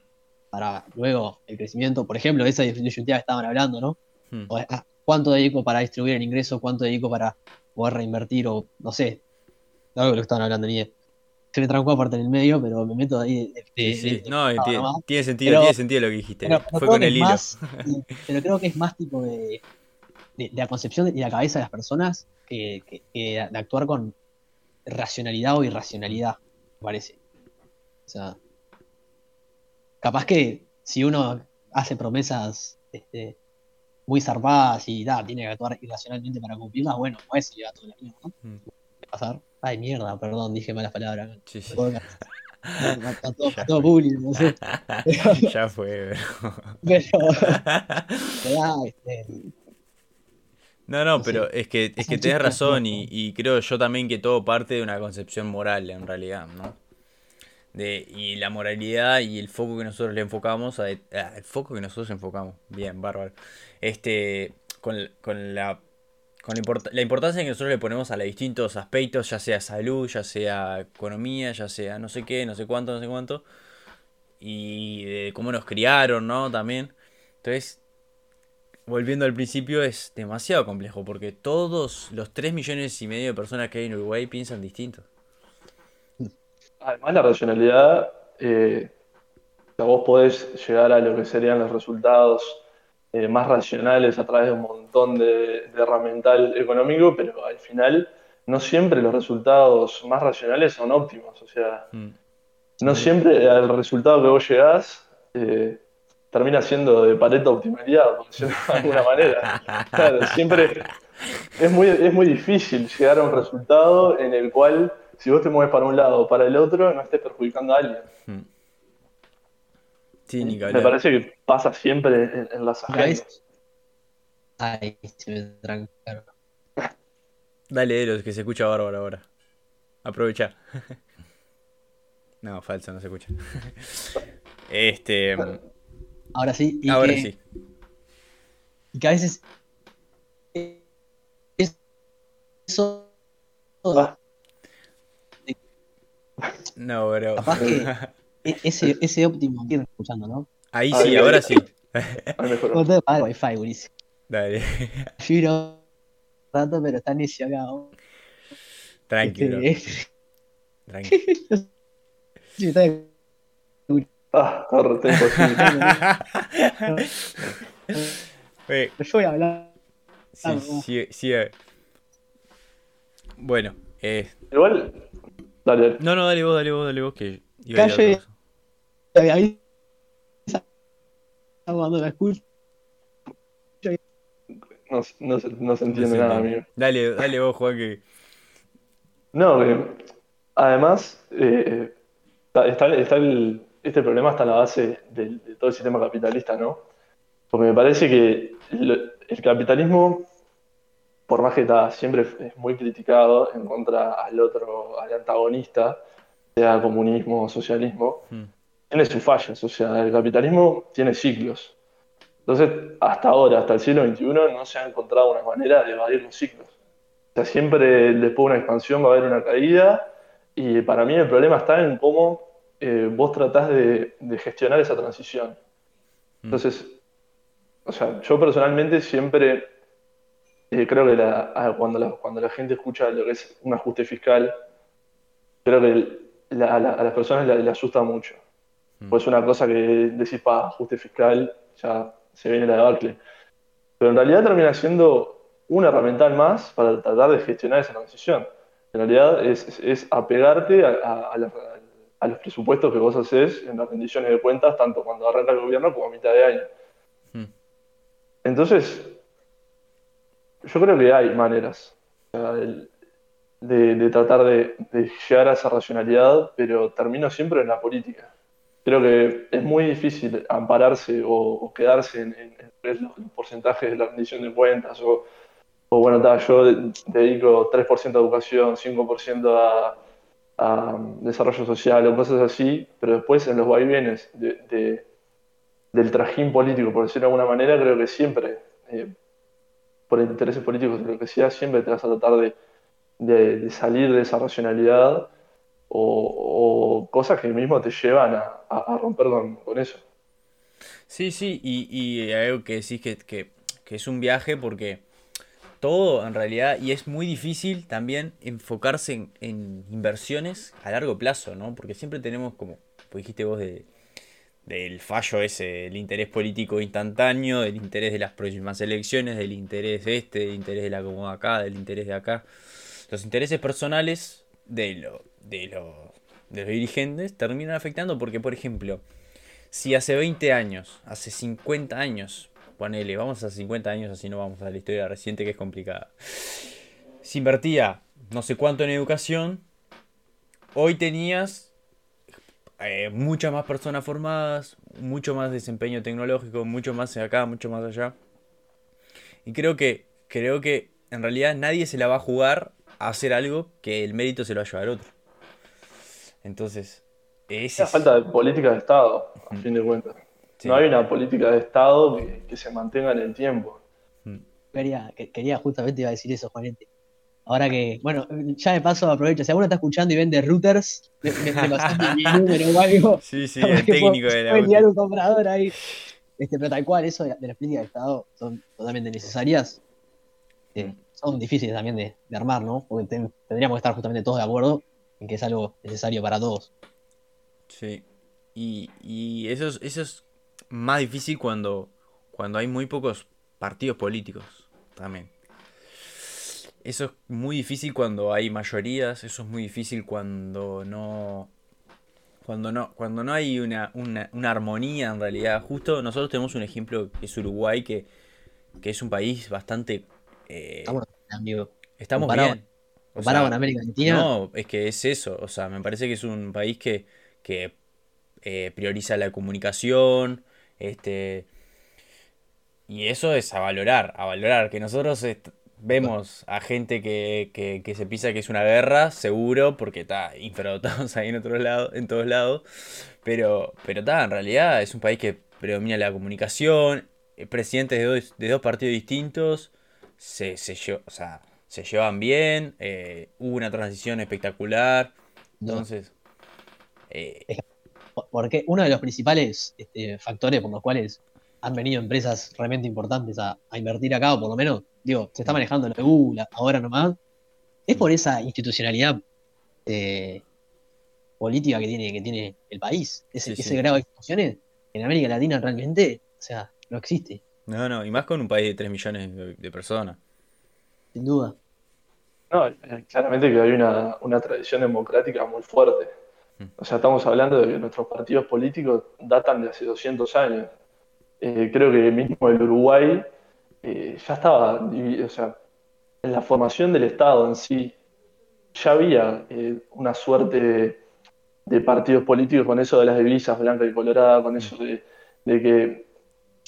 para luego el crecimiento, por ejemplo, esa disyuntiva que estaban hablando, ¿no? Hmm. O, ah, ¿Cuánto dedico para distribuir el ingreso? ¿Cuánto dedico para poder reinvertir? O no sé, algo de lo que estaban hablando ni. Se me trancó aparte en el medio, pero me meto ahí. de- de- Sí, sí, de- no, tiene, tiene sentido, Pero- tiene sentido lo que dijiste. Pero, pero Fue con el hilo. más, pero creo que es más tipo de, de, de la concepción y la cabeza de las personas que, que- que de actuar con racionalidad o irracionalidad, me parece. O sea, capaz que si uno hace promesas este, muy zarpadas y da, tiene que actuar irracionalmente para cumplirlas, bueno, pues se lleva toda la vida, ¿no? Mm. ¿Qué pasar? Ay, mierda, perdón, dije malas palabras. Sí, sí. Está todo, público, no sé. ya fue. Pero, pero, ah, este, No, no, No pero sé. es que, es Es que tenés razón y creo yo también que todo parte de una concepción moral en realidad, ¿no? De, y la moralidad y el foco que nosotros le enfocamos, a, el foco que nosotros enfocamos, bien, bárbaro, este, con, con la, con la importancia que nosotros le ponemos a los distintos aspectos, ya sea salud, ya sea economía, ya sea no sé qué, no sé cuánto, no sé cuánto, y de cómo nos criaron, ¿no? También. Entonces, volviendo al principio, es demasiado complejo porque todos los 3 millones y medio de personas que hay en Uruguay piensan distinto. Además, la racionalidad, eh, vos podés llegar a lo que serían los resultados eh, más racionales a través de un montón de, de herramental económico, pero al final no siempre los resultados más racionales son óptimos. O sea, Mm. no siempre el resultado que vos llegás eh, termina siendo de Pareto optimalidad, por decirlo de alguna manera. Claro, siempre es muy, es muy difícil llegar a un resultado en el cual, si vos te mueves para un lado o para el otro, no estés perjudicando a alguien. Mm. Sí, ni Me parece que pasa siempre en, en las agendas. Ay, se me trancaron. Dale, Eros, que se escucha bárbaro ahora. Aprovecha. No, falso, no se escucha. Este. Ahora sí, y Ahora que, sí. y que a veces es- eso Ah, No, bro. capaz que e- ese, ese óptimo que escuchando, ¿no? Ahí Ahí, sí, ahí. ahora sí. ahí mejoró. Como todo paga wifi, buenísimo. Dale. Giro rato, pero está necio acá. ¿no? Tranqui, bro. Este, Tranqui. sí, está de- Ah, corre, está imposible. Pero yo voy a hablar. sí, Ah, sí, sí, eh. Bueno, eh, Igual, dale, dale. no, no, dale vos, dale vos, dale vos, que iba a ir a Calle. cuando la escucho. No, no se, no se entiende No nada, amigo. Dale, dale vos, Juan, que. No, que además, eh, está, está- el- este problema está en la base del- de, todo el sistema capitalista, ¿no? Porque me parece que el, el capitalismo, por más que está, siempre es muy criticado en contra al otro, al antagonista, sea comunismo o socialismo, Mm. tiene sus fallas. O sea, el capitalismo tiene ciclos. Entonces, hasta ahora, hasta el siglo XXI, no se ha encontrado una manera de evadir los ciclos. O sea, siempre después de una expansión va a haber una caída Y para mí el problema está en cómo eh, vos tratás de, de gestionar esa transición. Mm. Entonces, o sea, yo personalmente siempre eh, creo que la- a- cuando, la, cuando la gente escucha lo que es un ajuste fiscal, creo que el- la- a, la- a las personas le, asusta mucho. Mm. Pues es una cosa que decís, pa, ajuste fiscal, ya se viene la debacle. Pero en realidad termina siendo una herramienta más para tratar de gestionar esa transición. En realidad es, es- es apegarte a, a- a las- a los presupuestos que vos haces en las rendiciones de cuentas, tanto cuando arranca el gobierno como a mitad de año. Mm. Entonces, yo creo que hay maneras de, tratar de, de llegar a esa racionalidad, pero termino siempre en la política. Creo que es muy difícil ampararse o, quedarse en, los, porcentajes de la rendición de cuentas o, bueno, ta, yo de- dedico 3% a educación, 5% a, a desarrollo social o cosas así, pero después en los vaivenes de- del trajín político, por decirlo de alguna manera, creo que siempre, eh, por intereses políticos o lo que sea, siempre te vas a tratar de, de- salir de esa racionalidad o, cosas que mismo te llevan a, a- romper con, eso. Sí, sí, y, algo que decís que, que, es un viaje porque todo en realidad, y es muy difícil también enfocarse en, en inversiones a largo plazo, ¿no? Porque siempre tenemos como, dijiste vos, de, del fallo ese, el interés político instantáneo, del interés de las próximas elecciones, del interés este, del interés de la comuna acá, del interés de acá. Los intereses personales de, lo, de, lo- de los dirigentes terminan afectando porque, por ejemplo, si hace 20 años, hace 50 años, ponele, vamos a 50 años, así no vamos a la historia reciente que es complicada. Se invertía no sé cuánto en educación, hoy tenías eh, muchas más personas formadas, mucho más desempeño tecnológico, mucho más acá, mucho más allá. Y creo que, creo que en realidad nadie se la va a jugar a hacer algo que el mérito se lo va a llevar otro. Entonces, ese Es falta de política de Estado, a fin de cuentas. Sí. No hay una política de Estado que, que se mantenga en el tiempo. Quería, que- quería justamente iba a decir eso, Juanete. Ahora que, bueno, ya de paso aprovecho, si alguno está escuchando y vende routers, me, me, me pasás mi, mi número o algo. Sí, sí, el técnico puedo- de la un comprador ahí. Este, pero tal cual, eso de, de las políticas de Estado son totalmente necesarias. Eh, son difíciles también de, de armar, ¿no? Porque ten- tendríamos que estar justamente todos de acuerdo en que es algo necesario para todos. Sí. Y, y eso, es, eso es más difícil cuando, cuando hay muy pocos partidos políticos también. Eso es muy difícil cuando hay mayorías, eso es muy difícil cuando no... Cuando no, cuando no hay una, una, una armonía en realidad. Justo nosotros tenemos un ejemplo que es Uruguay, que, que es un país bastante... eh, Estamos, amigo. estamos comparado- bien. O Comparado sea, con América Latina, No, es que es eso. O sea, me parece que es un país que, que eh, prioriza la comunicación. Este. Y eso es a valorar, a valorar. Que nosotros vemos a gente que, que, que se piensa que es una guerra, seguro, porque está infradotados ahí en otros lados, en todos lados. Pero, pero está, en realidad es un país que predomina la comunicación. eh, Presidentes de dos, de dos partidos distintos se, se, o sea, se llevan bien. eh, hubo una transición espectacular. Entonces, eh, porque uno de los principales este, factores por los cuales han venido empresas realmente importantes a, a invertir acá, o por lo menos, digo, se está manejando la la- ahora nomás, es por esa institucionalidad eh, política que tiene, que tiene el país. Ese, Sí, ese sí. grado de instituciones en América Latina realmente, o sea, no existe, no, no, y más con un país de 3 millones de, de personas. sin duda. No, eh, claramente que hay una, una tradición democrática muy fuerte. Mm. O sea, estamos hablando de que nuestros partidos políticos datan de hace 200 años. Eh, creo que mismo el Uruguay eh, ya estaba o sea, en la formación del Estado en sí, ya había eh, una suerte de, partidos políticos con eso de las divisas blanca y colorada, con eso de, que,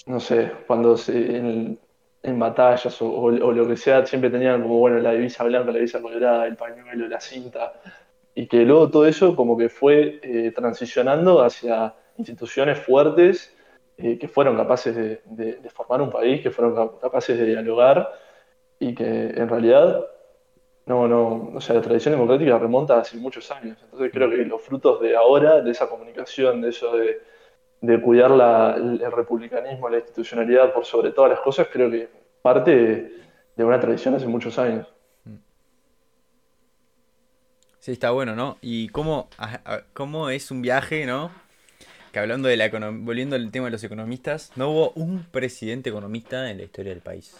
no sé, cuando se, en, en batallas o lo que sea, siempre tenían como, bueno, la divisa blanca, la divisa colorada, el pañuelo, la cinta, y que luego todo eso como que fue eh, transicionando hacia instituciones fuertes eh, que fueron capaces de, formar un país, que fueron cap- capaces de dialogar y que en realidad no, no, o sea, la tradición democrática remonta hace muchos años. Entonces creo que los frutos de ahora, de esa comunicación, de eso de, cuidar el, republicanismo, la institucionalidad por sobre todas las cosas, creo que parte de, una tradición hace muchos años. Sí, está bueno, ¿no? Y cómo, cómo es un viaje, ¿no? Que hablando de la volviendo al tema de los economistas, no hubo un presidente economista en la historia del país.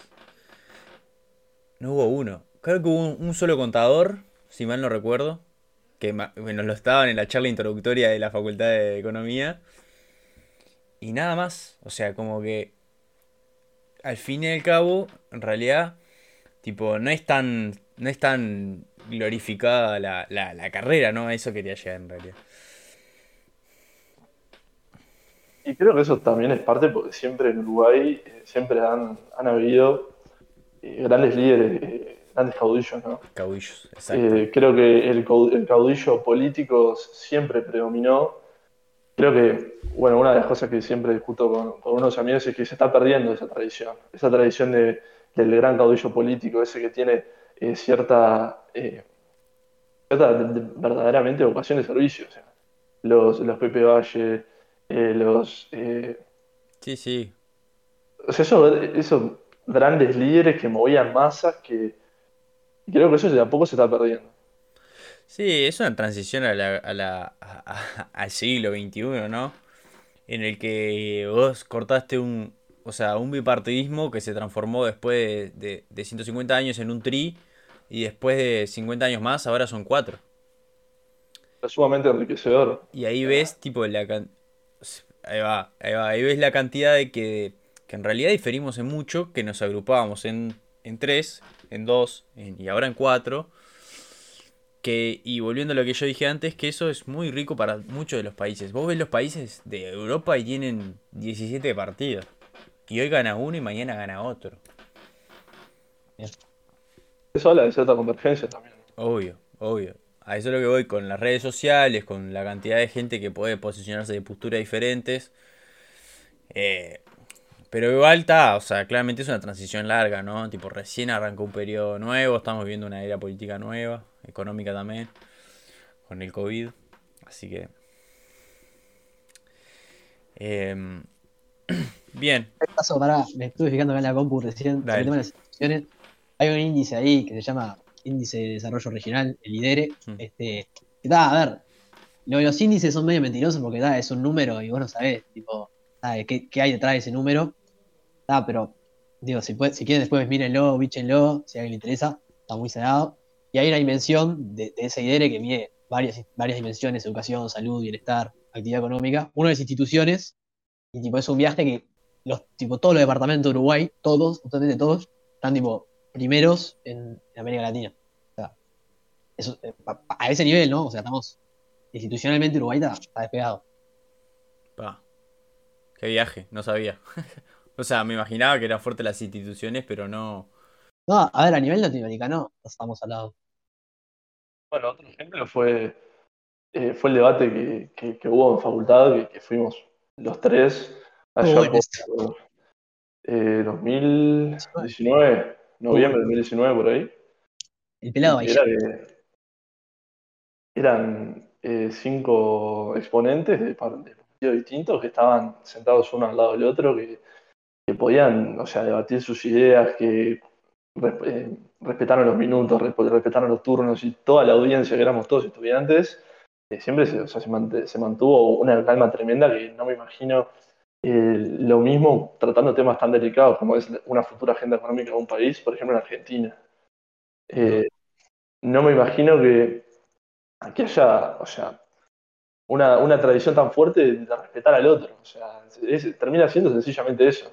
No hubo uno. Creo que hubo un, solo contador, si mal no recuerdo, que ma- bueno, lo estaban en la charla introductoria de la Facultad de Economía. Y nada más. O sea, como que al fin y al cabo, en realidad, tipo, no es tan, no es tan glorificada la, la, la carrera, ¿no? A eso quería llegar en realidad. Y creo que eso también es parte porque siempre en Uruguay eh, siempre han, han habido eh, grandes líderes, eh, grandes caudillos, ¿no? Caudillos, exacto. Creo que el, cau- el caudillo político siempre predominó. Creo que, bueno, una de las cosas que siempre discuto con, con unos amigos es que se está perdiendo esa tradición, esa tradición de- del gran caudillo político, ese que tiene cierta, cierta de- de- verdaderamente vocación de servicio. O sea, los, los Pepe Valle, eh, los, eh, Sí, sí. o sea, esos, esos grandes líderes que movían masas, que creo que eso de a poco se está perdiendo. Sí, es una transición a la, a la, a- a- al siglo XXI, ¿no? En el que vos cortaste un, o sea, un bipartidismo que se transformó después de, de, de 150 años en un tri y después de 50 años más ahora son cuatro. Es sumamente enriquecedor. Y ahí ves, tipo, la Ahí va, ahí va, ahí ves la cantidad de que, que en realidad diferimos en mucho, que nos agrupábamos en, en tres, en dos, en- y ahora en cuatro. Que, y volviendo a lo que yo dije antes, que eso es muy rico para muchos de los países. Vos ves los países de Europa y tienen 17 partidos. Y hoy gana uno y mañana gana otro. Eso habla de cierta convergencia también. Obvio, obvio. A eso es lo que voy con las redes sociales, con la cantidad de gente que puede posicionarse de posturas diferentes. Eh, pero igual está, o sea, claramente es una transición larga, ¿no? Tipo, recién arrancó un periodo nuevo, estamos viviendo una era política nueva, económica también, con el COVID. Así que... em, bien, pará, me estuve fijando acá en la compu recién. Hay un índice ahí que se llama Índice de Desarrollo Regional, el IDERE. Mm. Este, da, a ver, lo de los índices son medio mentirosos porque da, es un número y vos no sabés, tipo, da, qué, qué hay detrás de ese número. Da, pero, digo, si, puede- si quieren después mírenlo, bíchenlo, si a alguien le interesa, está muy cerrado. Y hay una dimensión de, de ese IDERE que mide varias, varias dimensiones, educación, salud, bienestar, actividad económica. Una de las instituciones, y tipo, es un viaje que los, tipo, todos los departamentos de Uruguay, todos, totalmente todos, están tipo primeros en, en América Latina. Eso, eh, a ese nivel, ¿no? O sea, estamos institucionalmente Uruguay está, está despegado. pa. Qué viaje, no sabía. O sea, me imaginaba que eran fuertes las instituciones, pero no... No, a ver, a nivel latinoamericano estamos al lado. Bueno, otro ejemplo fue, eh, fue el debate que, que- que hubo en facultad, que, que fuimos los tres allá Uy, por eh, 2019, noviembre de 2019 por ahí. El pelado ahí. Eran eh, cinco exponentes de, par- de partidos distintos que estaban sentados uno al lado del otro, que, que podían, o sea, debatir sus ideas, que eh, respetaron los minutos, resp- respetaron los turnos y toda la audiencia, que éramos todos estudiantes, eh, siempre se, o sea, se, mant- se mantuvo una calma tremenda que no me imagino eh, lo mismo tratando temas tan delicados como es una futura agenda económica de un país, por ejemplo en Argentina. No me imagino que, que haya, o sea, una, una tradición tan fuerte de, de respetar al otro. O sea, es- termina siendo sencillamente eso.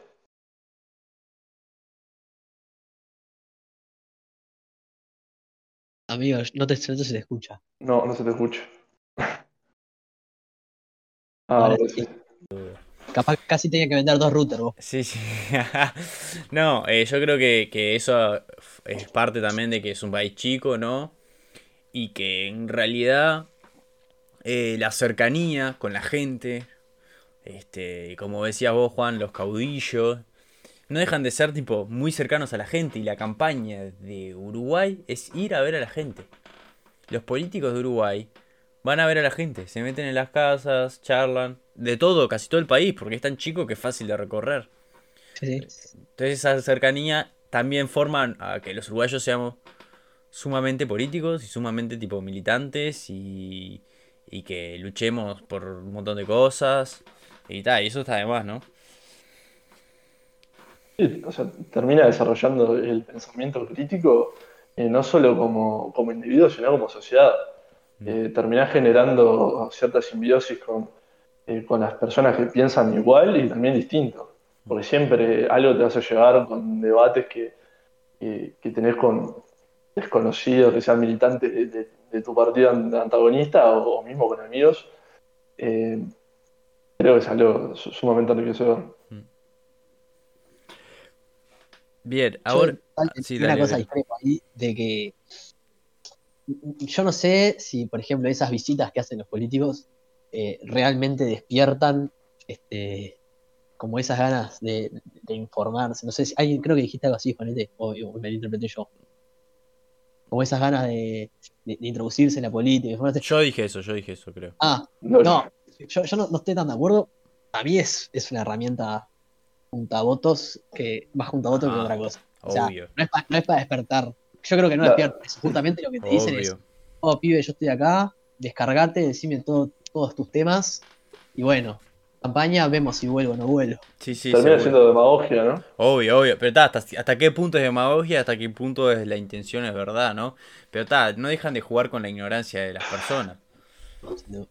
Amigos, no te, no se te escucha. No, no se te escucha. Ah, sí. Capaz casi tenía que vender dos routers vos. Sí, sí. No, eh, yo creo que, que eso es parte también de que es un país chico, ¿no? Y que en realidad eh, la cercanía con la gente, este, como decías vos, Juan, los caudillos, no dejan de ser tipo muy cercanos a la gente y la campaña de Uruguay es ir a ver a la gente. Los políticos de Uruguay van a ver a la gente, se meten en las casas, charlan, de todo, casi todo el país, porque es tan chico que es fácil de recorrer. Sí. Entonces esa cercanía también forma a que los uruguayos seamos sumamente políticos y sumamente tipo militantes y, y que luchemos por un montón de cosas y tal, y eso está de más, ¿no? Sí, o sea, termina desarrollando el pensamiento crítico eh, no solo como, como individuo, sino como sociedad. Eh, termina generando cierta simbiosis con, eh, con las personas que piensan igual y también distinto. Porque siempre algo te vas a llevar con debates que, que, que tenés con desconocidos, que sean militantes de, de- de tu partido an- antagonista o, o mismo con amigos. Eh, creo que es algo su- sumamente enriquecedor. Bien, Yo, ahora... igual, sí, una dale, cosa dale. ahí de que yo no sé si, por ejemplo, esas visitas que hacen los políticos eh, realmente despiertan este, como esas ganas de, de informarse. No sé si alguien creo que dijiste algo así, Juanete, o, o me lo interpreté yo. Como esas ganas de, de- de introducirse en la política. Yo dije eso, yo dije eso, creo. Ah, No, no, yo, yo no, no estoy tan de acuerdo. A mí es, es una herramienta votos que más votos que Ah, otra cosa. O sea, Obvio, no es, pa- no es para despertar. Yo creo que no No. despierta. Es justamente lo que te dicen es, obvio. oh, pibe, yo estoy acá, descargate, decime todo, todos tus temas. Y bueno, campaña, vemos si vuelvo o no vuelvo. Sí, sí, termina siendo demagogia, ¿no? Obvio, obvio. Pero está, hasta, hasta qué punto es demagogia, hasta qué punto es la intención, es verdad, ¿no? Pero está, no dejan de jugar con la ignorancia de las personas. No.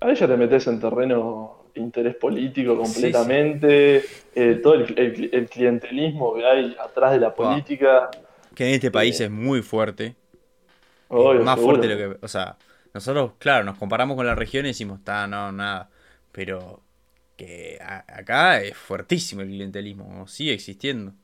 Ahí ya te metes en terreno interés político completamente, eh, todo el, el- el clientelismo que hay atrás de la política. Que en este país Sí. es muy fuerte. Obvio, es más seguro. fuerte de lo que. O sea, nosotros, claro, nos comparamos con la región y decimos, está, no, nada. Pero que acá es fuertísimo el clientelismo, sigue existiendo.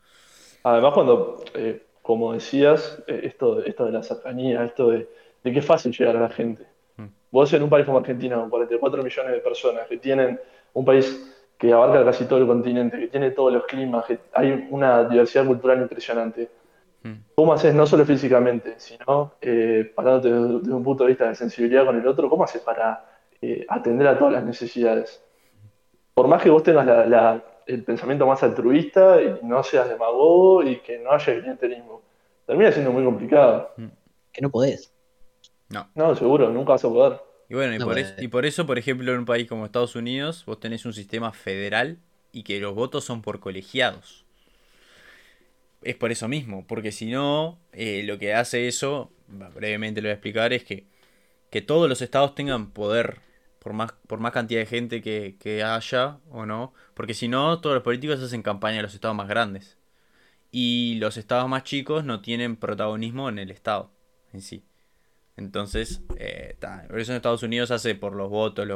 Además, cuando, eh, como decías, eh, esto, de- esto de la cercanía, esto de, de que es fácil llegar a la gente. Mm. Vos en un país como Argentina, con 44 millones de personas, que tienen un país que abarca casi todo el continente, que tiene todos los climas, que hay una diversidad cultural impresionante. Mm. ¿Cómo haces no solo físicamente, sino eh, parándote desde, desde un punto de vista de sensibilidad con el otro? ¿Cómo haces para eh, atender a todas las necesidades? Por más que vos tengas la- la- el pensamiento más altruista y no seas demagogo y que no haya clientelismo, termina siendo muy complicado. Que no podés. No. No, seguro, nunca vas a poder. Y bueno, y, No, por, bueno. es- y por eso, por ejemplo, en un país como Estados Unidos, vos tenés un sistema federal y que los votos son por colegiados. Es por eso mismo, porque si no, eh, lo que hace eso, brevemente lo voy a explicar, es que, que todos los estados tengan poder, por más, por más cantidad de gente que, que haya o no, porque si no, todos los políticos hacen campaña en los estados más grandes. Y los estados más chicos no tienen protagonismo en el estado en sí. Entonces, eh, por eso en Estados Unidos hace por los votos,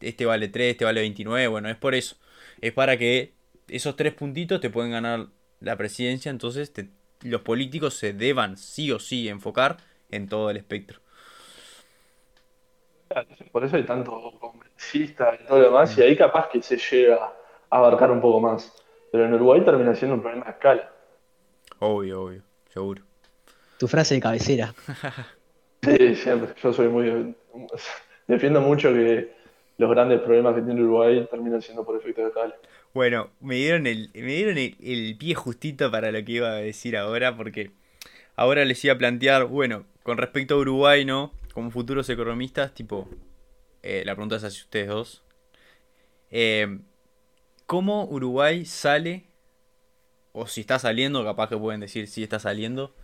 este vale 3, este vale 29, bueno, es por eso. Es para que esos tres puntitos te pueden ganar la presidencia, entonces te- los políticos se deban sí o sí enfocar en todo el espectro. Por eso hay tanto congresista y todo lo demás, y ahí capaz que se llega a abarcar un poco más. Pero en Uruguay termina siendo un problema de escala. Obvio, obvio, seguro. Tu frase de cabecera. Sí, siempre. Yo soy muy. Defiendo mucho que los grandes problemas que tiene Uruguay terminan siendo por efecto de escala. Bueno, me dieron el, me dieron el, el pie justito para lo que iba a decir ahora, porque ahora les iba a plantear, bueno, con respecto a Uruguay, ¿no? Como futuros economistas, tipo, eh, la pregunta es hacia ustedes dos. Eh, ¿Cómo Uruguay sale, o si está saliendo, capaz que pueden decir si está saliendo,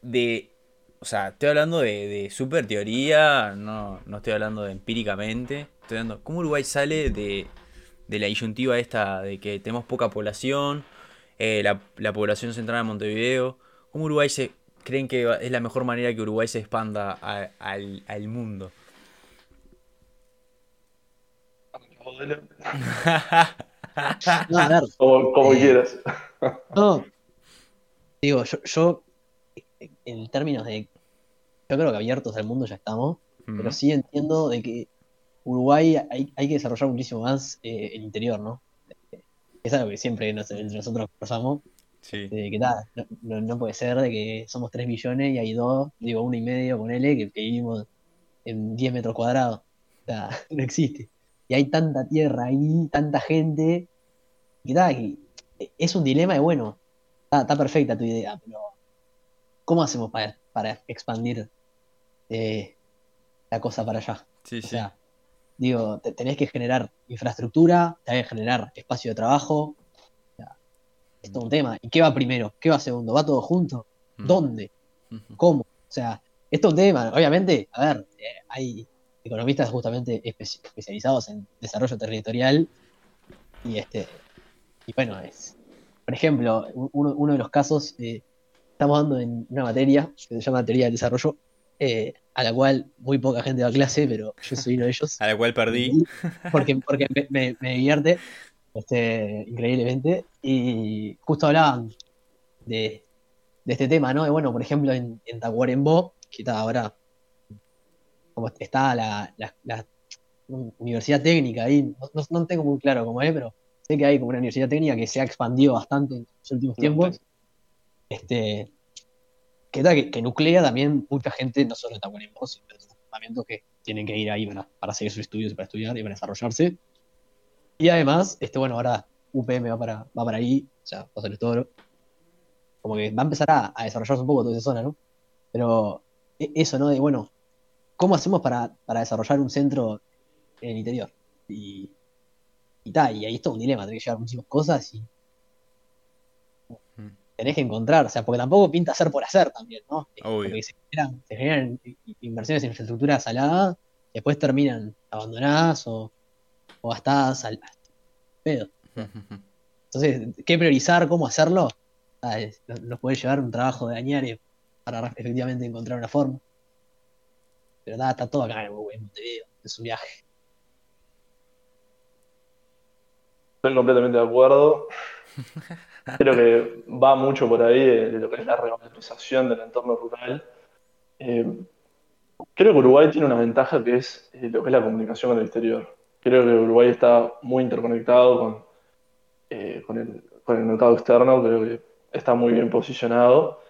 de... O sea, estoy hablando de, de super teoría, no, no estoy hablando de empíricamente. Estoy hablando, ¿cómo Uruguay sale de, de la disyuntiva esta de que tenemos poca población, eh, la, la población centrada en Montevideo. ¿Cómo Uruguay se creen que es la mejor manera que Uruguay se expanda a- al, al mundo? No, a ver, Como, como Eh. quieras. no. Digo, yo, yo, en términos de. Yo creo que abiertos al mundo ya estamos, pero sí entiendo de que Uruguay hay, hay que desarrollar muchísimo más eh, el interior, ¿no? es algo que siempre nos- entre nosotros conversamos, Sí. de que tal, no, puede ser de que somos 3 millones y hay dos, digo, uno y medio, ponele, que, que vivimos en 10 metros cuadrados. O sea, no existe. Y hay tanta tierra ahí, tanta gente, que tal, que es un dilema y bueno, está, está perfecta tu idea, pero ¿cómo hacemos para, para expandir eh, la cosa para allá? Sí, O sí. sea, digo, te- tenés que generar infraestructura, tenés que generar espacio de trabajo. O sea, es todo un tema. ¿Y qué va primero? ¿Qué va segundo? ¿Va todo junto? ¿Dónde? ¿Cómo? O sea, es todo un tema. Obviamente, a ver, eh, hay economistas justamente espe- especializados en desarrollo territorial y este y bueno, es por ejemplo, uno, uno de los casos eh, estamos dando en una materia que se llama teoría del desarrollo, eh, a la cual muy poca gente va a clase, pero yo soy uno de ellos A la cual perdí. porque, porque me, me- me divierte este, increíblemente. Y justo hablaban de, de este tema, ¿no? De, bueno, por ejemplo, en, en Tacuarembó, que está ahora, como está la, la- la universidad técnica ahí, no, no- no tengo muy claro cómo es, pero sé que hay como una universidad técnica que se ha expandido bastante en los últimos tiempos. Este, que, que, que nuclea también mucha gente, no solo de Tacuarembó, sino de otros departamentos que tienen que ir ahí para, para seguir sus estudios, para estudiar y para desarrollarse. Y además, este, bueno, ahora UPM va para, va para ahí, o sea, va a ser todo. Como que va a empezar a, a desarrollarse un poco toda esa zona, ¿no? Pero e- eso, ¿no? De, bueno, ¿cómo hacemos para, para desarrollar un centro en el interior? Y, y tal, y ahí es todo un dilema, tenés que llevar muchísimas cosas y tenés que encontrar, o sea, porque tampoco pinta hacer por hacer también, ¿no? Obvio. Porque se generan, se generan inversiones en infraestructura salada, después terminan abandonadas o, o gastadas al pedo. Entonces, ¿qué priorizar? ¿Cómo hacerlo? Ah, es- nos nos puede llevar un trabajo de añares para efectivamente encontrar una forma. Pero nada, está todo acá en en Montevideo, es un viaje. Estoy completamente de acuerdo. Creo que va mucho por ahí de, de lo que es la revalorización del entorno rural. Eh, creo que Uruguay tiene una ventaja que es eh, lo que es la comunicación con el exterior. Creo que Uruguay está muy interconectado con, eh, con el, con el mercado externo, creo que está muy bien posicionado.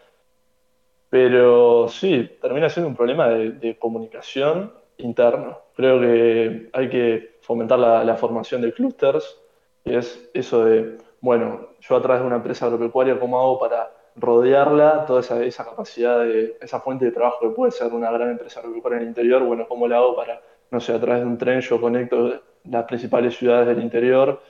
Pero sí, termina siendo un problema de, comunicación interno. Creo que hay que fomentar la, formación de clústeres, que es eso de, bueno, yo a través de una empresa agropecuaria, ¿cómo hago para rodearla toda esa, esa capacidad de, esa fuente de trabajo que puede ser una gran empresa agropecuaria en el interior? Bueno, ¿cómo la hago para, no sé, a través de un tren yo conecto las principales ciudades del interior,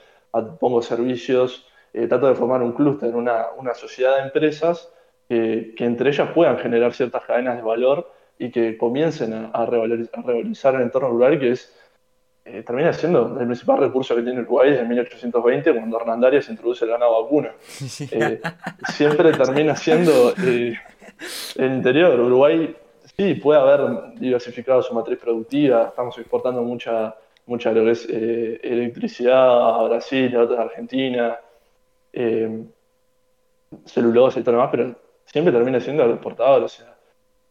pongo servicios, eh, trato de formar un clúster, una, una sociedad de empresas que, que entre ellas puedan generar ciertas cadenas de valor y que comiencen a, a revaloriz- a revalorizar el entorno rural, que es eh, termina siendo el principal recurso que tiene Uruguay desde 1820, cuando Hernán Arias introduce ganado vacuno. Eh, siempre termina siendo eh, el interior. Uruguay sí puede haber diversificado su matriz productiva, estamos exportando mucha, mucha lo que es, eh, electricidad a Brasil, a otras Argentina, eh, celulosa y todo lo demás, pero siempre termina siendo el exportador. O sea,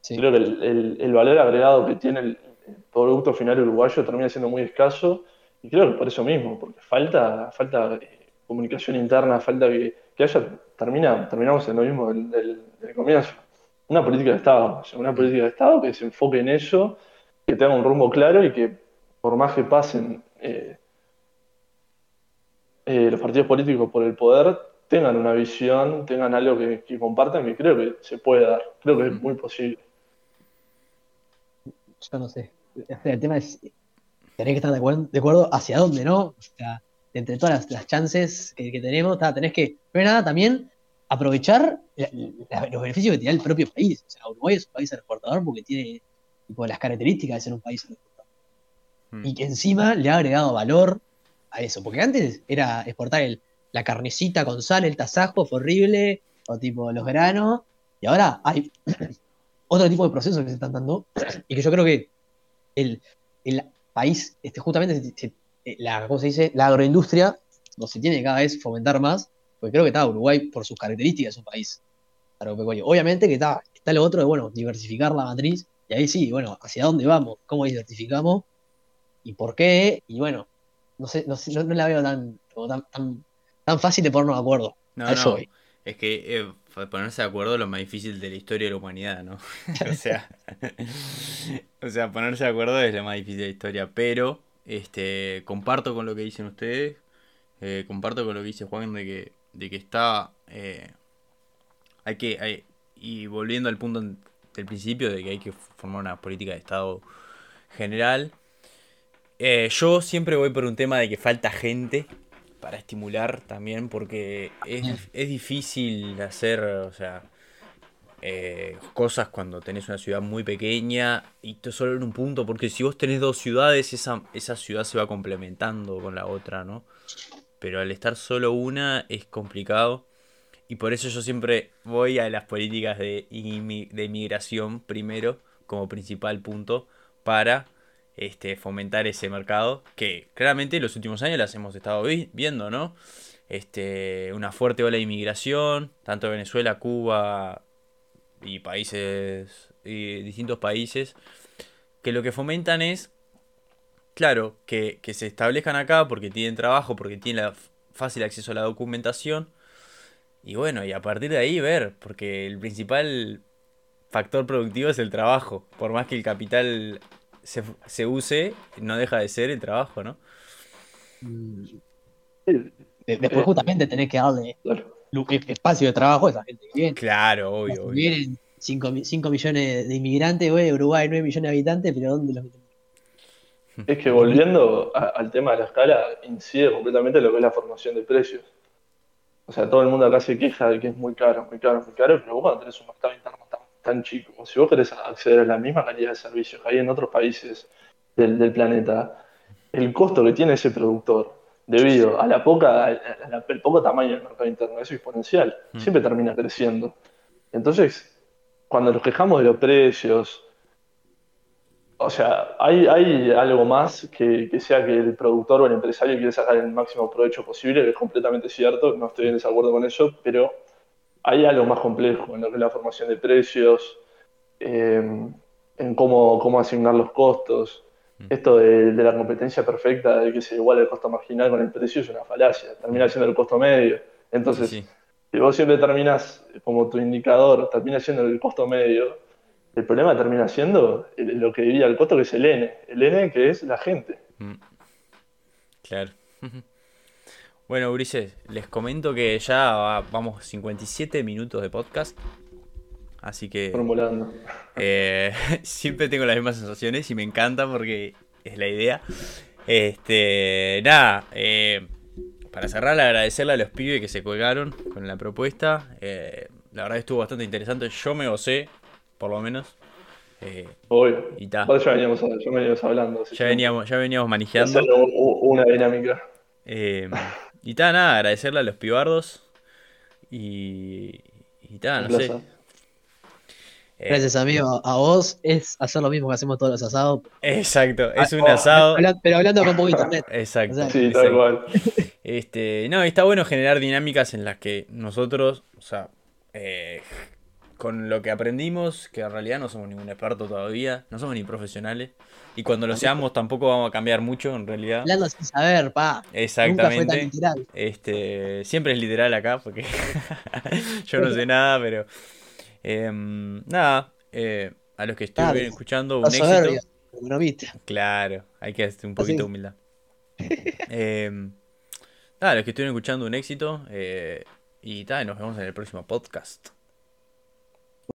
Sí. creo que el, el- el valor agregado que tiene el, el producto final uruguayo termina siendo muy escaso y creo que por eso mismo, porque falta, falta eh, comunicación interna, falta que, que haya, termina, terminamos en lo mismo del, del- del comienzo. Una política de Estado, o sea, una política de Estado que se enfoque en eso, que tenga un rumbo claro y que por más que pasen eh, eh, los partidos políticos por el poder, tengan una visión, tengan algo que, que compartan, que creo que se puede dar, creo que es muy posible. Yo no sé. El tema es, tenés que estar de acuerdo, de acuerdo hacia dónde, ¿no? O sea, entre todas las, las chances que, que tenemos, tenés que, primero nada, también aprovechar la- la- los beneficios que te da el propio país. O sea, Uruguay es un país exportador porque tiene tipo, las características de ser un país exportador. Mm. Y que encima le ha agregado valor a eso. Porque antes era exportar el- la carnecita con sal, el tasajo, fue horrible, o tipo los granos. Y ahora hay otro tipo de procesos que se están dando y que yo creo que el, el país, este, justamente, eh, la, ¿cómo dice? La agroindustria no se tiene que cada vez fomentar más, porque creo que está Uruguay, por sus características, es un país. Obviamente que está, está lo otro de, bueno, diversificar la matriz, y ahí sí, bueno, ¿hacia dónde vamos? ¿Cómo diversificamos? ¿Y por qué? Y bueno, no sé, no, sé, no, no la veo tan, tan, tan, tan fácil de ponernos de acuerdo. No, A eso no. voy. Es que eh, ponerse de acuerdo es lo más difícil de la historia de la humanidad, ¿no? o sea, o sea, ponerse de acuerdo es lo más difícil de la historia, pero este comparto con lo que dicen ustedes, eh, comparto con lo que dice Juan de que, de que está eh, hay que hay- y volviendo al punto del principio de que hay que formar una política de Estado general. Eh, yo siempre voy por un tema de que falta gente para estimular también, porque es, dif- es difícil hacer, o sea, eh, cosas cuando tenés una ciudad muy pequeña y tú solo en un punto, porque si vos tenés dos ciudades, esa, esa ciudad se va complementando con la otra, ¿no? Pero al estar solo una es complicado. Y por eso yo siempre voy a las políticas de, inmi- de inmigración primero como principal punto para este, fomentar ese mercado que claramente en los últimos años las hemos estado vi- viendo, ¿no? Este, una fuerte ola de inmigración, tanto Venezuela, Cuba y países, y distintos países, que lo que fomentan es, claro, que, que se establezcan acá porque tienen trabajo, porque tienen fácil acceso a la documentación, y bueno, y a partir de ahí ver, porque el principal factor productivo es el trabajo. Por más que el capital se, se use, no deja de ser el trabajo, ¿no? Mm, Sí, de- Después Eh, justamente tenés que darle espacio de trabajo a esa gente que viene. Claro, obvio, Si obvio. Vienen 5 millones de inmigrantes, güey, Uruguay 9 millones de habitantes, pero ¿dónde los metemos? Es que volviendo a- al tema de la escala, incide completamente en lo que es la formación de precios. O sea, todo el mundo acá se queja de que es muy caro, muy caro, muy caro, pero vos cuando tenés un mercado interno tan, chico, si vos querés acceder a la misma calidad de servicios que hay en otros países del, del planeta, el costo que tiene ese productor, debido a la poca, a la- poco tamaño del mercado interno, es exponencial, Mm. siempre termina creciendo. Entonces, cuando nos quejamos de los precios, o sea, hay, hay algo más que, que sea que el productor o el empresario quiere sacar el máximo provecho posible, que es completamente cierto, no estoy en desacuerdo con eso, pero hay algo más complejo en lo que es la formación de precios, eh, en cómo, cómo asignar los costos. Esto de, de la competencia perfecta, de que se iguala el costo marginal con el precio, es una falacia, termina siendo el costo medio. Entonces, Sí, sí. si vos siempre terminas como tu indicador, termina siendo el costo medio, el problema termina siendo el- lo que divide el costo, que es el N. El N que es la gente. Mm. Claro. Bueno, Ulises, les comento que ya va- vamos 57 minutos de podcast. Así que Formulando. eh, siempre tengo las mismas sensaciones y me encanta porque es la idea. Este, nada, eh, para cerrar, agradecerle a los pibes que se colgaron con la propuesta. Eh, la verdad estuvo bastante interesante. Yo me gocé, por lo menos. Eh, Obvio. y ta, Ya veníamos, ya veníamos hablando. ya veníamos, ya veníamos manejando. una dinámica. Eh, y ta, nada, agradecerle a los pibardos. Y. Y ta, Un no sé. Eh, Gracias, amigo. A vos es hacer lo mismo que hacemos todos los asados. Exacto, es un Ah, asado. Pero hablando con poco internet. Exacto. O sea, Sí, tal exacto. cual. Este, no, está bueno generar dinámicas en las que nosotros, o sea, eh, con lo que aprendimos, que en realidad no somos ningún experto todavía, no somos ni profesionales, y cuando lo seamos tampoco vamos a cambiar mucho en realidad. Hablando sin saber, pa. Nunca fue tan Exactamente. literal. Este, siempre es literal acá, porque yo no sé nada, pero em, nada, eh, a los que estuvieron Claro, escuchando, un éxito. soberbia. Claro, hay que hacer un poquito de Así. humildad. Em, nada, los que estuvieron escuchando, un éxito. y tal, nos vemos en el próximo podcast.